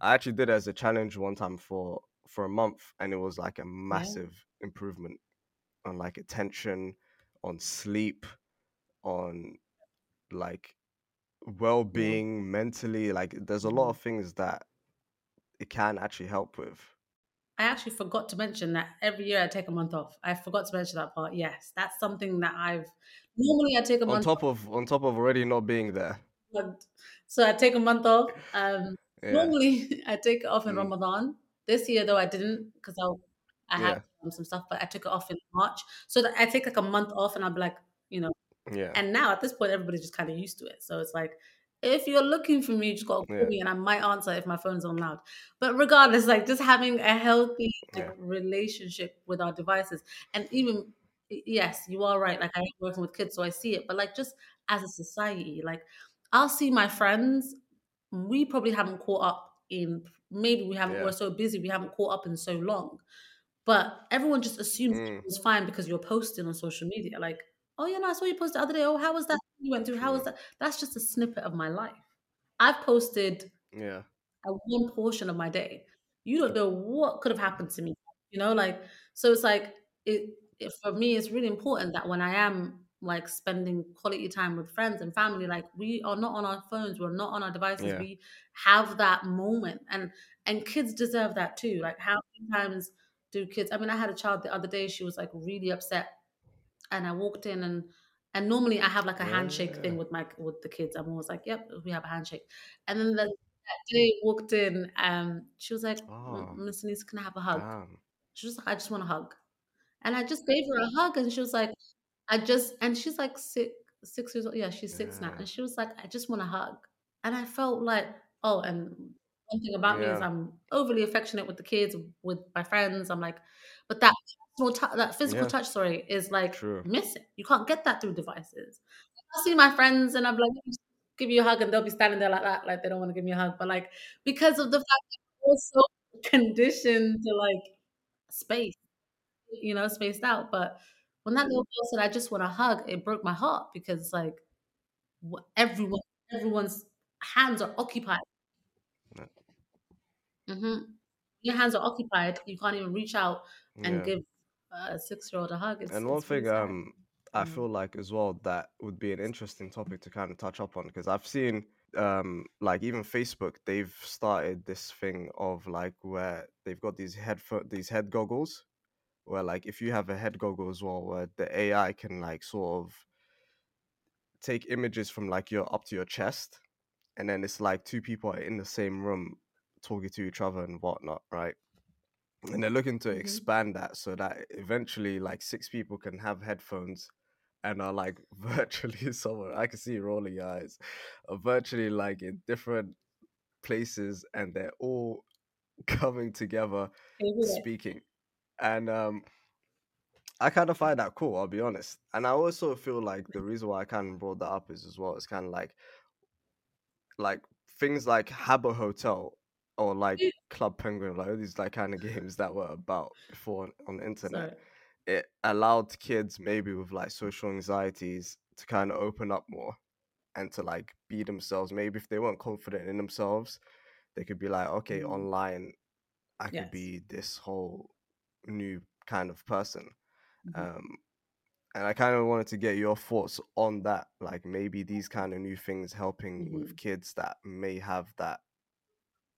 I actually did it as a challenge one time for for a month and it was like a massive improvement on like attention on sleep on like well-being mentally like there's a lot Mhm. of things that it can actually help with I actually forgot to mention that every year I take a month off. I forgot to mention that part. Yes, that's something that I've normally I take a on month top of on top of already not being there. So I take a month off. Um, yeah Normally I take it off in Mm. Ramadan. This year though I didn't because I I Yeah. had some stuff, but I took it off in March. So that I take like a month off and I'll be like, you know, yeah and now at this point everybody's just kind of used to it. So it's like if you're looking for me, you just gotta call Yeah. me and I might answer if my phone's on loud. But regardless, like just having a healthy like Yeah. relationship with our devices. And even yes, you are right. Like I'm working with kids, so I see it. But like just as a society, like I'll see my friends. We probably haven't caught up in. Maybe we haven't. Yeah. We're so busy, we haven't caught up in so long. But everyone just assumes Mm. it was fine because you're posting on social media. Like, oh yeah, no, I saw you post the other day. Oh, how was that you went through? How was that? That's just a snippet of my life. I've posted Yeah. a one portion of my day. You don't know what could have happened to me, you know, like so. It's like it, it for me. It's really important that when I am like spending quality time with friends and family, like we are not on our phones, we're not on our devices. Yeah. We have that moment, and and kids deserve that too. Like how many times do kids? I mean, I had a child the other day. She was like really upset, and I walked in and. And normally I have like a handshake thing with my with the kids. I'm always like, "Yep, we have a handshake." And then the day walked in, um, she was like, Oh. Miss Anise, can I have a hug? Damn. She was like, I just want a hug. And I just gave her a hug and she was like, I just and she's like six six years old. Yeah, she's six now. And she was like, I just want a hug. And I felt like, oh, and one thing about me is I'm overly affectionate with the kids, with my friends. I'm like, but that personal that physical Yeah. touch, sorry, is like True. missing. You can't get that through devices. I see my friends and I'm like, "Let me just give you a hug, and they'll be standing there like that, like they don't want to give me a hug. But like because of the fact that we're so conditioned to like space, you know, spaced out. But when that little girl said, "I just want a hug," it broke my heart because it's like everyone, everyone's hands are occupied. Yeah. hmm Your hands are occupied. You can't even reach out and Yeah. give a six-year-old a hug. It's, And one really thing um I Mm. feel like as well that would be an interesting topic to kind of touch up on because I've seen um like even Facebook they've started this thing of like where they've got these headphone these head goggles where like if you have a head goggle as well where the AI can like sort of take images from like your up to your chest and then it's like two people are in the same room talking to each other and whatnot, right? And they're looking to Mhm. expand that so that eventually like six people can have headphones and are like virtually somewhere. I can see you rolling your eyes. Are virtually like in different places and they're all coming together speaking. And um I kind of find that cool, I'll be honest. And I also feel like the reason why I kind of brought that up is as well, it's kind of like like things like Habbo Hotel or like Club Penguin, like all these like kind of games that were about before on- the internet. Sorry. It allowed kids maybe with like social anxieties to kind of open up more and to like be themselves. Maybe if they weren't confident in themselves, they could be like, okay, Mm. online I could Yes. be this whole new kind of person. Mhm. Um, and I kind of wanted to get your thoughts on that. Like maybe these kind of new things helping with kids that may have that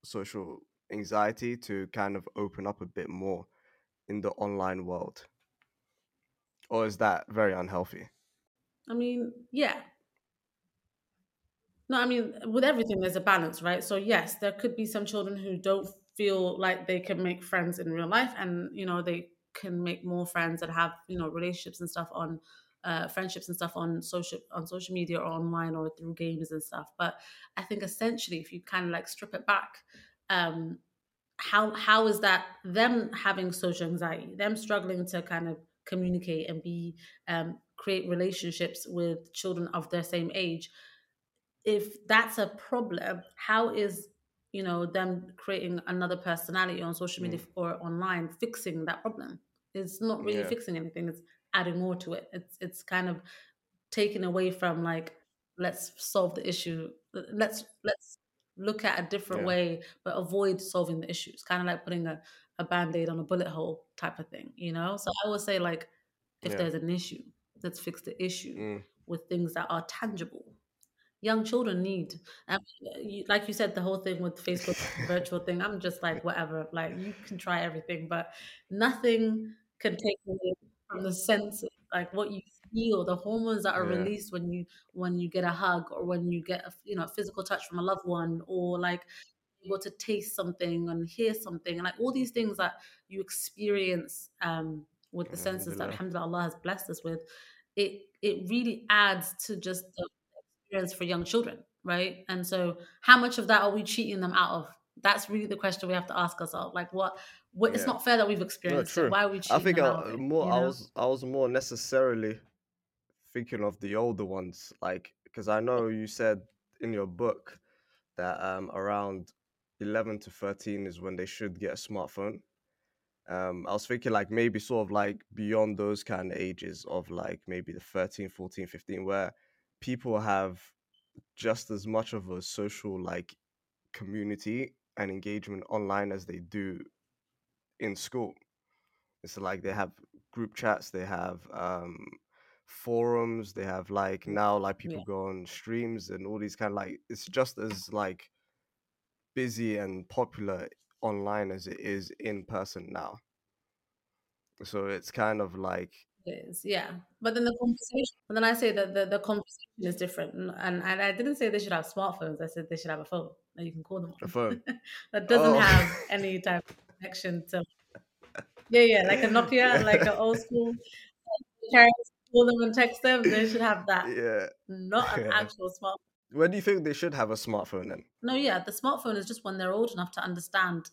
social anxiety to kind of open up a bit more in the online world. Or is that very unhealthy? I mean, yeah. No, I mean, with everything, there's a balance, right? So, yes, there could be some children who don't feel like they can make friends in real life, and you know, they can make more friends and have you know relationships and stuff on uh, friendships and stuff on social on social media or online or through games and stuff. But I think essentially, if you kind of like strip it back, um, how how is that them having social anxiety, them struggling to kind of communicate and be um, create relationships with children of their same age? if that's a problem, how is you know them creating another personality on social media or online fixing that problem? It's not really Yeah. fixing anything. It's adding more to it. It's it's kind of taken away from like let's solve the issue. Let's let's look at a different Yeah. way, but avoid solving the issue. It's Kind of like putting a, a band-aid on a bullet hole type of thing, you know? So I would say like if Yeah. there's an issue, let's fix the issue Mm. with things that are tangible young children need. Um, you, like you said, the whole thing with Facebook virtual thing. I'm just like whatever. Like you can try everything, but nothing can take away from the senses, like what you feel, the hormones that are Yeah. released when you when you get a hug or when you get a you know physical touch from a loved one or like able to taste something and hear something and like all these things that you experience um with the senses that Alhamdulillah. Allah has blessed us with it it really adds to just the experience for young children right and so how much of that are we cheating them out of that's really the question we have to ask ourselves like what we- it's not fair that we've experienced true. it. Why are we I think I, more you I was I was more necessarily thinking of the older ones, like because I know you said in your book that um around eleven to thirteen is when they should get a smartphone. Um, I was thinking like maybe sort of like beyond those kind of ages of like maybe the 13, 14, 15, where people have just as much of a social like community and engagement online as they do in school. It's like they have group chats, they have um forums, they have like now like people Yeah. go on streams and all these kind of like it's just as like busy and popular online as it is in person now. So it's kind of like It is, yeah. But then the conversation, but then I say that the, the conversation is different. And, and and I didn't say they should have smartphones. I said they should have a phone that you can call them on. a phone. that doesn't Oh. have any type of connection to. Yeah, yeah, like a Nokia, like an old school. Parents call them and text them. They should have that, yeah. not an Yeah. actual smartphone. When do you think they should have a smartphone then? No, yeah, the smartphone is just when they're old enough to understand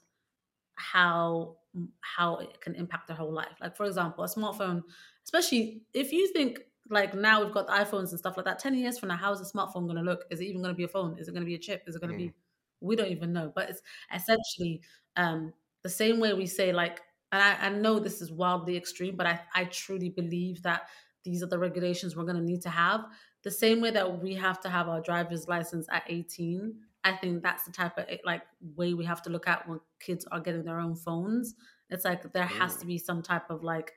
how how it can impact their whole life. Like for example, a smartphone, especially if you think like now we've got iPhones and stuff like that. Ten years from now, how's a smartphone going to look? Is it even going to be a phone? Is it going to be a chip? Is it going to be? We don't even know. But it's essentially um, the same way we say like, and I, I know this is wildly extreme, but I I truly believe that these are the regulations we're going to need to have. The same way that we have to have our driver's license at 18 I think that's the type of eh, like way we have to look at when kids are getting their own phones. It's like there has to be some type of like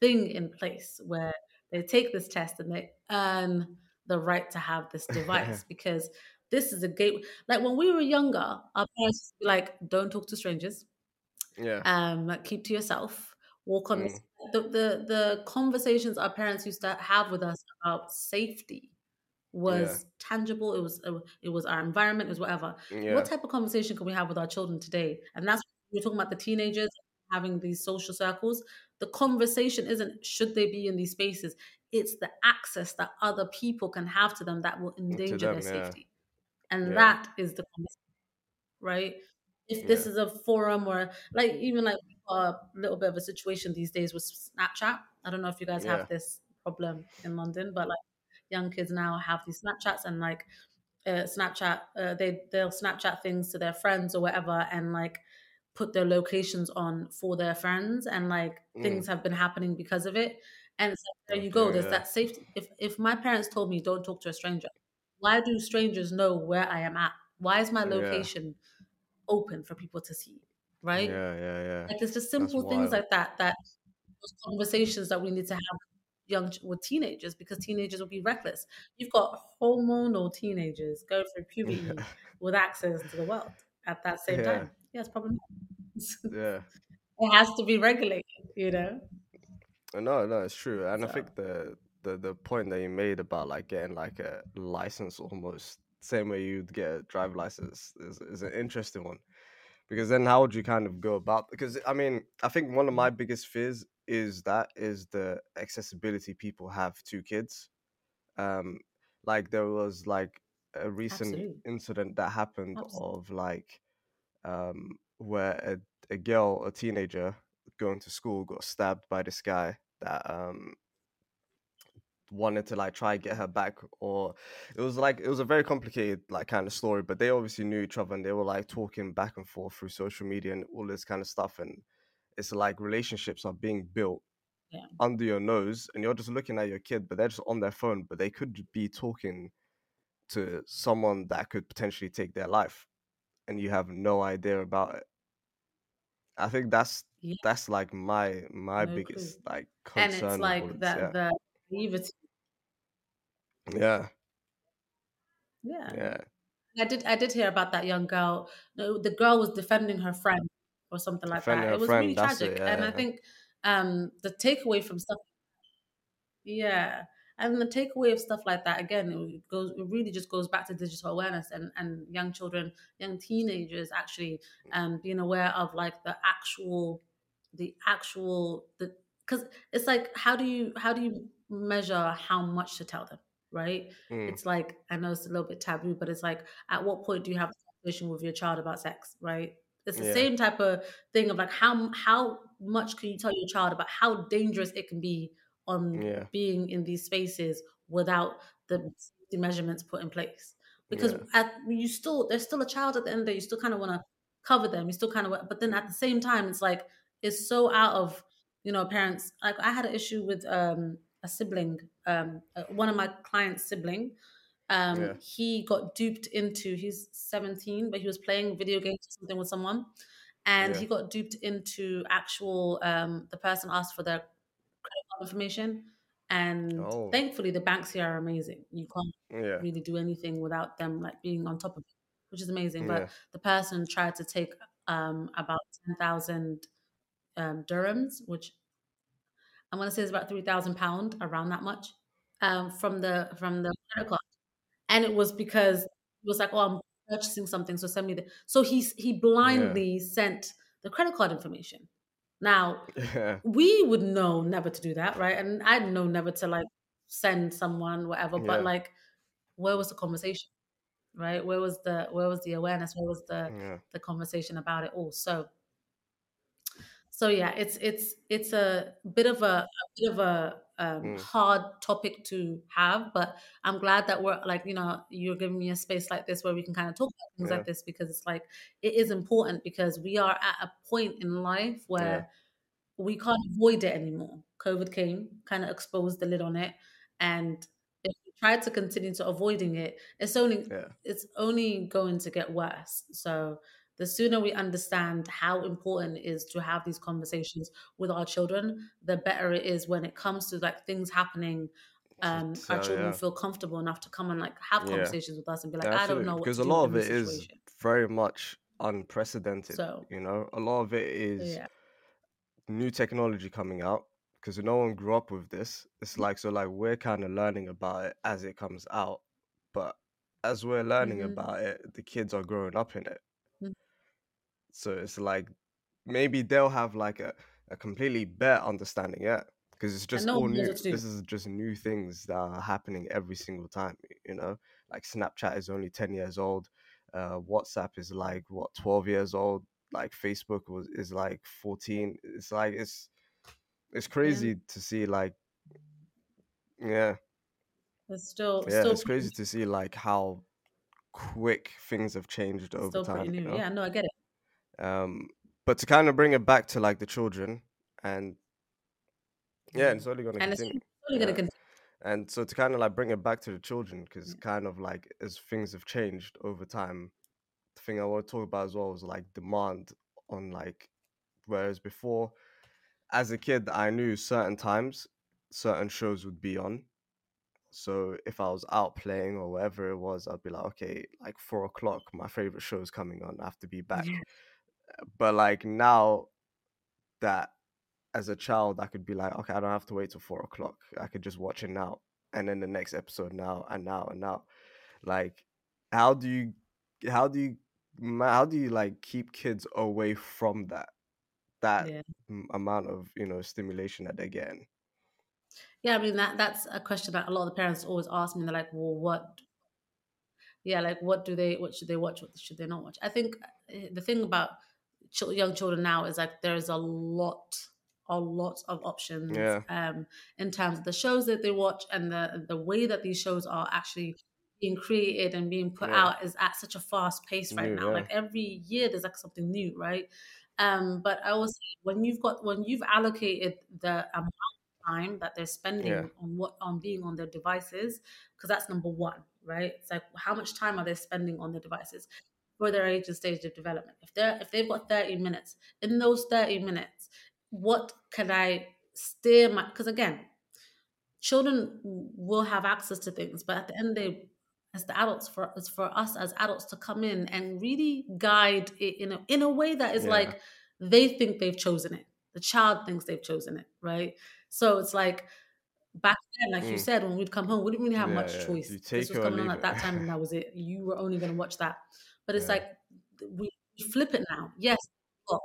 thing in place where they take this test and they earn the right to have this device because this is a gate. Like when we were younger, our parents like, "Don't talk to strangers. Yeah. Um, keep to yourself. Walk on Mm. this." The, the the conversations our parents used to have with us about safety was tangible. It was it was our environment, it was whatever. Yeah. What type of conversation can we have with our children today? And that's we're talking about the teenagers having these social circles. The conversation isn't should they be in these spaces. It's the access that other people can have to them that will endanger them, their yeah. safety, and Yeah. that is the conversation, right? If this is a forum or like even like a little bit of a situation these days with Snapchat. I don't know if you guys Yeah. have this problem in London, but like young kids now have these Snapchats and like uh, Snapchat, uh, they they'll Snapchat things to their friends or whatever, and like put their locations on for their friends, and like things have been happening because of it. And it's like, there you go. There's yeah. that safety. If if my parents told me don't talk to a stranger, why do strangers know where I am at? Why is my Yeah. Open for people to see? Right? Yeah, yeah, yeah. Like it's just simple things like that that those conversations that we need to have young with teenagers because teenagers will be reckless. You've got hormonal teenagers going through puberty with access to the world at that same Yeah. time. Yeah, it's probably Yeah. it has to be regulated, you know. Uh, No, no, it's true, and I think the the the point that you made about like getting like a license almost same way you'd get a drive license is is an interesting one, because then how would you kind of go about? Because I mean, I think one of my biggest fears is that is the accessibility people have to kids. Um, like there was like a recent Absolutely. incident that happened Absolutely. of like um where a, a girl a teenager going to school got stabbed by this guy that um wanted to like try get her back or it was like it was a very complicated like kind of story but they obviously knew each other and they were like talking back and forth through social media and all this kind of stuff and it's like relationships are being built Yeah. under your nose and you're just looking at your kid but they're just on their phone but they could be talking to someone that could potentially take their life and you have no idea about it i think that's Yeah. that's like my my No clue. biggest like And concern it's like that yeah. the naivety. Yeah Yeah. yeah I did I did hear about that young girl. No, the girl was defending her friend or something like Defending that. It was friend, really that's it, tragic. yeah, and I think um the takeaway from stuff Yeah. And the takeaway of stuff like that again, it goes it really just goes back to digital awareness and, and young children, young teenagers actually um being aware of like the actual the actual the because it's like how do you how do you measure how much to tell them, right? Mm. It's like I know it's a little bit taboo, but it's like at what point do you have a conversation with your child about sex, right? it's the Yeah. same type of thing of like how how much can you tell your child about how dangerous it can be on Yeah. being in these spaces without the safety measurements put in place because Yeah. at, you still there's still a child at the end of the day you still kind of want to cover them you still kind of but then at the same time it's like it's so out of you know parents like i had an issue with um a sibling um uh, one of my clients sibling um Yeah. he got duped into he's 17 but he was playing video games or something with someone and Yeah. he got duped into actual um the person asked for their credit card information and Oh. thankfully the banks here are amazing you can't Yeah. really do anything without them like being on top of it which is amazing but the person tried to take um about 10,000 um dirhams which I'm going to say it's about 3,000 pound around that much um from the from the credit card and it was because he was like oh I'm purchasing something so send me the so he's he blindly sent the credit card information now Yeah. we would know never to do that, right? And I'd know never to like send someone whatever. Yeah. But like, where was the conversation, right? Where was the where was the awareness? Where was the Yeah. the conversation about it all? So, so yeah, it's it's it's a bit of a, a bit of a um, Mm. hard topic to have, but I'm glad that we're like you know you're giving me a space like this where we can kind of talk about things Yeah. like this because it's like it is important because we are at a point in life where we can't avoid it anymore. COVID came, kind of exposed the lid on it, and if we try to continue to avoiding it, it's only Yeah. it's only going to get worse. So the sooner we understand how important it is to have these conversations with our children, the better it is when it comes to like things happening. Um, So, our children yeah. feel comfortable enough to come and like have Yeah. conversations with us and be like, Yeah, I don't know because a lot of it this is very much unprecedented. So- you know, a lot of it is yeah, new technology coming out because no one grew up with this. It's like so like we're kind of learning about it as it comes out, but as we're learning Mhm. about it, the kids are growing up in it. So it's like maybe they'll have like a, a completely better understanding, yeah, because it's just all new. what to do. This is just new things that are happening every single time. You know, like Snapchat is only ten years old. Uh, WhatsApp is like what twelve years old. Like Facebook was is like fourteen. It's like it's it's crazy to see like yeah it's still yeah still it's crazy to see like how quick things have changed over time. you know? Yeah, no, I get it. Um but to kind of bring it back to like the children and yeah mm-hmm. it's only going to And it's continue only going to continue. and so to kind of like bring it back to the children because mm-hmm. kind of like as things have changed over time the thing i want to talk about as well was like demand on like whereas before as a kid i knew certain times certain shows would be on. So if i was out playing or whatever it was i'd be like okay like four o'clock my favorite show is coming on i have to be back. Yeah. But like now that as a child I could be like, okay, I don't have to wait till four o'clock. I could just watch it now. And then the next episode now and now and now. Like, how do you how do you how do you like keep kids away from that that Yeah. m- amount of you know stimulation that they're getting? Yeah, I mean that that's a question that a lot of the parents always ask me. They're like, "Well, what? Yeah, like what do they? What should they watch? What should they not watch?" I think uh, the thing about young children now is like there's a lot, a lot of options. Yeah. Um, in terms of the shows that they watch and the the way that these shows are actually being created and being put Yeah. out is at such a fast pace right New, now. yeah. Like every year there's like something new, right? Um, but I say when you've got when you've allocated the amount of time that they're spending Yeah. on what on being on their devices, because that's number one, right? It's like how much time are they spending on their devices for their age and stage of development? If they're if they've got 30 minutes, in those 30 minutes, what can I steer my because again, children will have access to things, but at the end they as the adults for it's for us as adults to come in and really guide it in a in a way that is Yeah. like they think they've chosen it. The child thinks they've chosen it, right? So it's like back then, like you Mm. said, when we'd come home, we didn't really have Yeah, much yeah. choice. You This was coming on at that time, and that was it. You were only going to watch that. But it's Yeah. like we flip it now. Yes, well,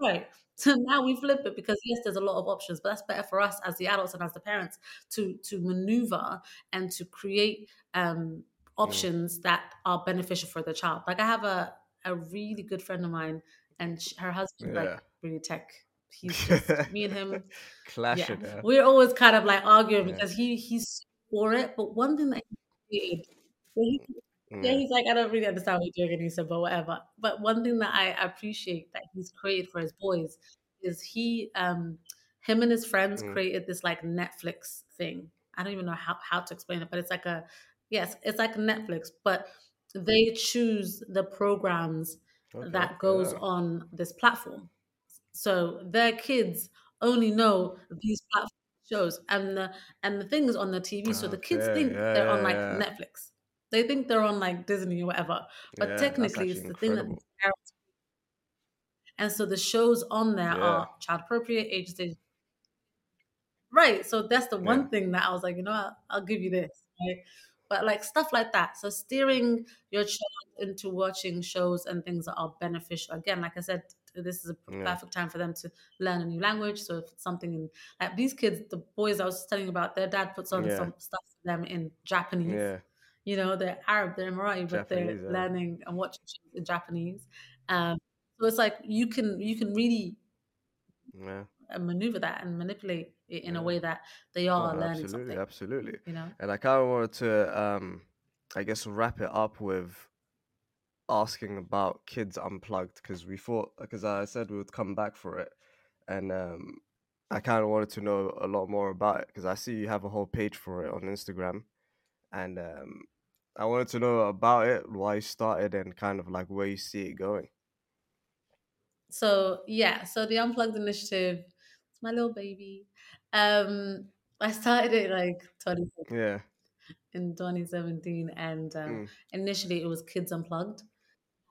right. So now we flip it because yes, there's a lot of options, but that's better for us as the adults and as the parents to to maneuver and to create um, Mm. options that are beneficial for the child. Like I have a a really good friend of mine, and sh- her husband like really tech. He's just me and him. Yeah, Clashing. Yeah. we're always kind of like arguing Yeah. because he he's for it, but one thing that he did, he, yeah, Yeah. he's like, I don't really understand what you're doing, and he said, but whatever. But one thing that I appreciate that he's created for his boys is he, um, him and his friends Mm. created this like Netflix thing. I don't even know how, how to explain it, but it's like a, yes, it's like Netflix, but they choose the programs Okay, that goes yeah. on this platform. So their kids only know these platform shows and the and the things on the TV. So the kids think yeah, they're on like. Netflix. They think they're on like Disney or whatever. But Yeah, technically it's the thing that incredible. the parents and so the shows on there Yeah. are child appropriate, age stage. Right. So that's the one Yeah. thing that I was like, you know, I'll, I'll give you this. Right. But like stuff like that. So steering your child into watching shows and things that are beneficial. Again, like I said, this is a perfect time for them to learn a new language. So if it's something in like these kids, the boys I was telling you about, their dad puts on some stuff for them in Japanese. Yeah. You know, they're Arab, they're Emirati, but they're yeah. learning and watching in Japanese. Um, so it's like you can you can really Yeah. uh, maneuver that and manipulate it in a way that they are learning absolutely, something. absolutely. You know, And I kind of wanted to, um, I guess, wrap it up with asking about Kids Unplugged because we thought, because I said we would come back for it, and um, I kind of wanted to know a lot more about it because I see you have a whole page for it on Instagram, and um, I wanted to know about it, why you started, and kind of like where you see it going. so yeah, so the Unplugged initiative, it's my little baby. Um, I started it like 20, Yeah. in 2017, and um, Mm. initially it was Kids Unplugged.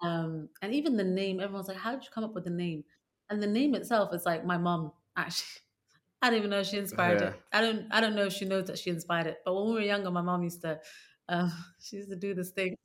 Um, and even the name, everyone's like, "How did you come up with the name?" And the name itself is like my mom actually. I don't even know if she inspired Yeah. it. I don't. I don't know if she knows that she inspired it. But when we were younger, my mom used to. Um, she used to do this thing.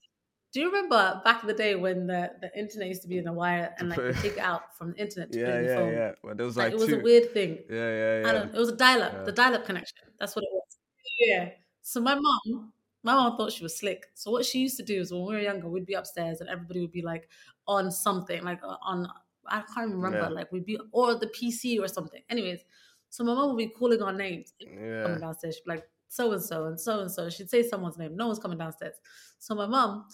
Do you remember back in the day when the, the internet used to be in a wire and like you take it out from the internet to put Yeah, in your yeah, phone? yeah. Well, there was Like, like, it was a weird thing. Yeah, yeah, yeah. I don't. It was a dial-up, Yeah. the dial-up connection. That's what it was. Yeah. So my mom, my mom thought she was slick. So what she used to do is when we were younger, we'd be upstairs and everybody would be like on something, like uh, on I can't remember, Yeah. like we'd be or the PC or something. Anyways, so my mom would be calling our names Yeah. coming downstairs. She'd be like so and so and so and so. She'd say someone's name. No one's coming downstairs. So my mom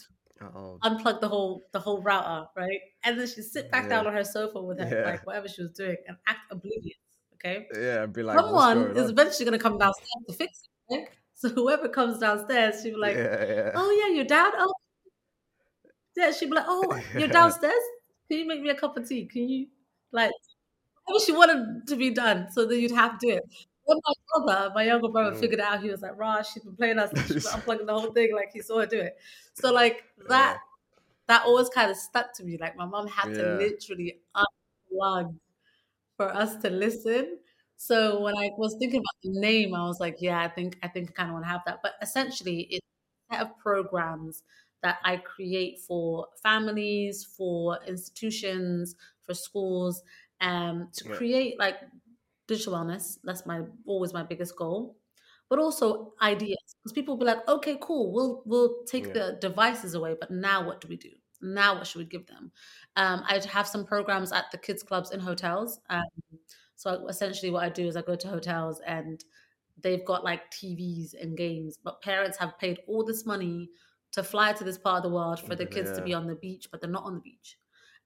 Oh, unplug the whole the whole router, right? And then she'd sit back down on her sofa with her Yeah. like whatever she was doing and act oblivious. Okay yeah. Be like, someone is eventually going to come downstairs to fix it. Right? So whoever comes downstairs, she'd be like, yeah, yeah. "Oh yeah, you're down. Oh yeah." She'd be like, "Oh, you're downstairs. Can you make me a cup of tea? Can you like?" Whatever she wanted to be done, so that you'd have to do it. When my brother, my younger brother, Mm. figured it out, he was like, "Rah, she's been playing us. She's been unplugging the whole thing. Like he saw her do it." So like that, that always kind of stuck to me. Like my mom had to literally unplug for us to listen. So when I was thinking about the name, I was like, yeah, I think I think I kind of want to have that. But essentially, it's a set of programs that I create for families, for institutions, for schools, um, to Yeah. create like digital wellness. That's my always my biggest goal. But also ideas, because people will be like, okay, cool, we'll we'll take Yeah. the devices away, but now what do we do? Now what should we give them? Um, I have some programs at the kids clubs in hotels. Um, so essentially, what I do is I go to hotels and they've got like TVs and games, but parents have paid all this money to fly to this part of the world for the kids to be on the beach, but they're not on the beach.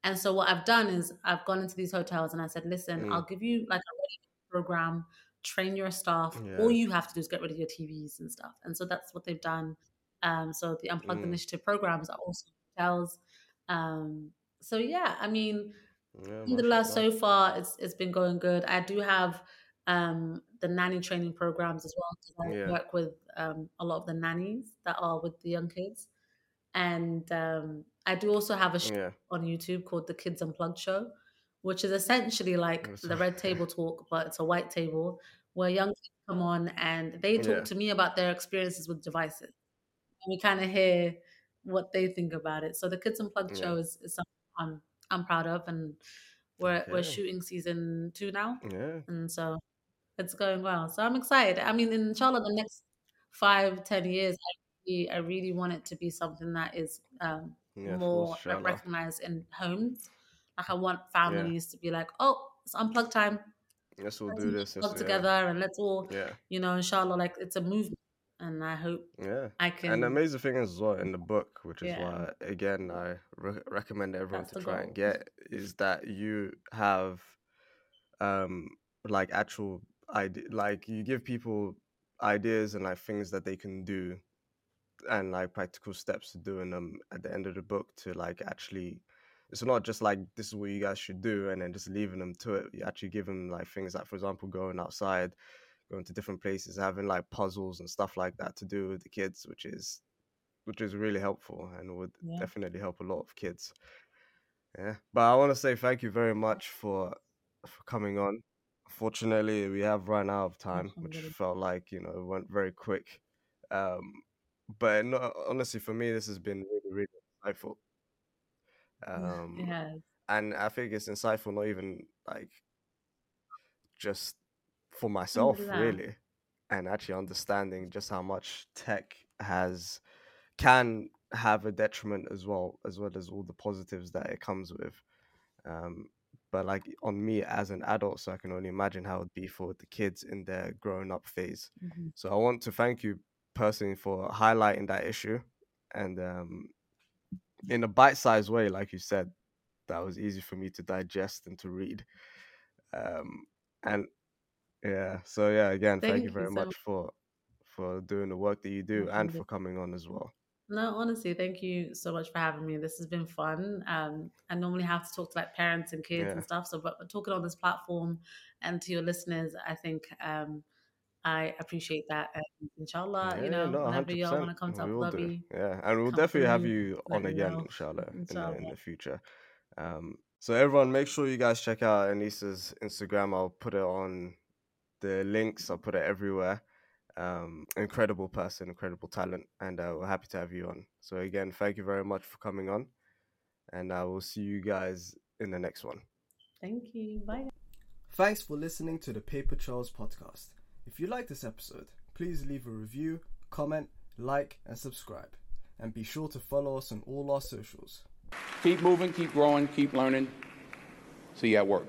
And so what I've done is I've gone into these hotels and I said, listen, Mm. I'll give you like a ready program, train your staff. Yeah. All you have to do is get rid of your TVs and stuff. And so that's what they've done. Um, so the Unplugged Mm. Initiative programs are also hotels. Um, so yeah, I mean, Yeah, Alhamdulillah, mashallah. so far it's it's been going good. I do have um, the nanny training programs as well. I Yeah. work with um, a lot of the nannies that are with the young kids, and um, I do also have a show Yeah. on YouTube called the Kids Unplugged Show, which is essentially like the Red Table Talk, but it's a white table where young kids come on and they talk Yeah. to me about their experiences with devices, and we kind of hear what they think about it. So the Kids Unplugged Yeah. Show is, is something I'm I'm proud of, and we're we're shooting season two now, Yeah. and so it's going well. So I'm excited. I mean, inshallah, the next five ten years, I really, I really want it to be something that is um, Yeah, more recognized in homes. Like I want families to be like, oh, it's unplug time. Let's all Let's do this. let's- yeah. together and let's all, Yeah, you know, inshallah, like it's a movement. And I hope yeah. I can. And the amazing thing is as well in the book, which is Yeah. why again I re- recommend everyone That's to try and get is that you have um like actual idea like you give people ideas and like things that they can do and like practical steps to doing them at the end of the book to like actually it's not just like this is what you guys should do and then just leaving them to it. You actually give them like things like for example going outside going to different places having like puzzles and stuff like that to do with the kids which is which is really helpful and would Yeah. definitely help a lot of kids. Yeah but i want to say thank you very much for for coming on. Fortunately, we have run out of time which felt like you know it went very quick. Um but no, honestly for me this has been really really insightful um it has. and I think it's insightful not even like just for myself really and actually understanding just how much tech has can have a detriment as well as well as all the positives that it comes with um but like on me as an adult so i can only imagine how it'd be for the kids in their growing up phase Mhm. so I want to thank you personally for highlighting that issue and um, in a bite-sized way, like you said, that was easy for me to digest and to read. Um, and yeah, so yeah, again, thank, Thank you you very so much much. for for doing the work that you do and for coming on as well. No, honestly, thank you so much for having me. This has been fun. Um, I normally have to talk to like parents and kids Yeah. and stuff. So, but talking on this platform and to your listeners, I think um, I appreciate that. And inshallah, yeah, you know, no, whenever y'all want to come to we Abu. Dhabi, Yeah, and we'll definitely have you on me again, know. inshallah, in the, in the future. Um, so everyone, make sure you guys check out Anisa's Instagram. I'll put it on the links. I'll put it everywhere. Um, incredible person, incredible talent, and uh, we're happy to have you on. So again, thank you very much for coming on, and I will see you guys in the next one. Thank you. Bye. Thanks for listening to the Paper Trails podcast. If you like this episode, please leave a review, comment, like, and subscribe. And be sure to follow us on all our socials. Keep moving, keep growing, keep learning. See you at work.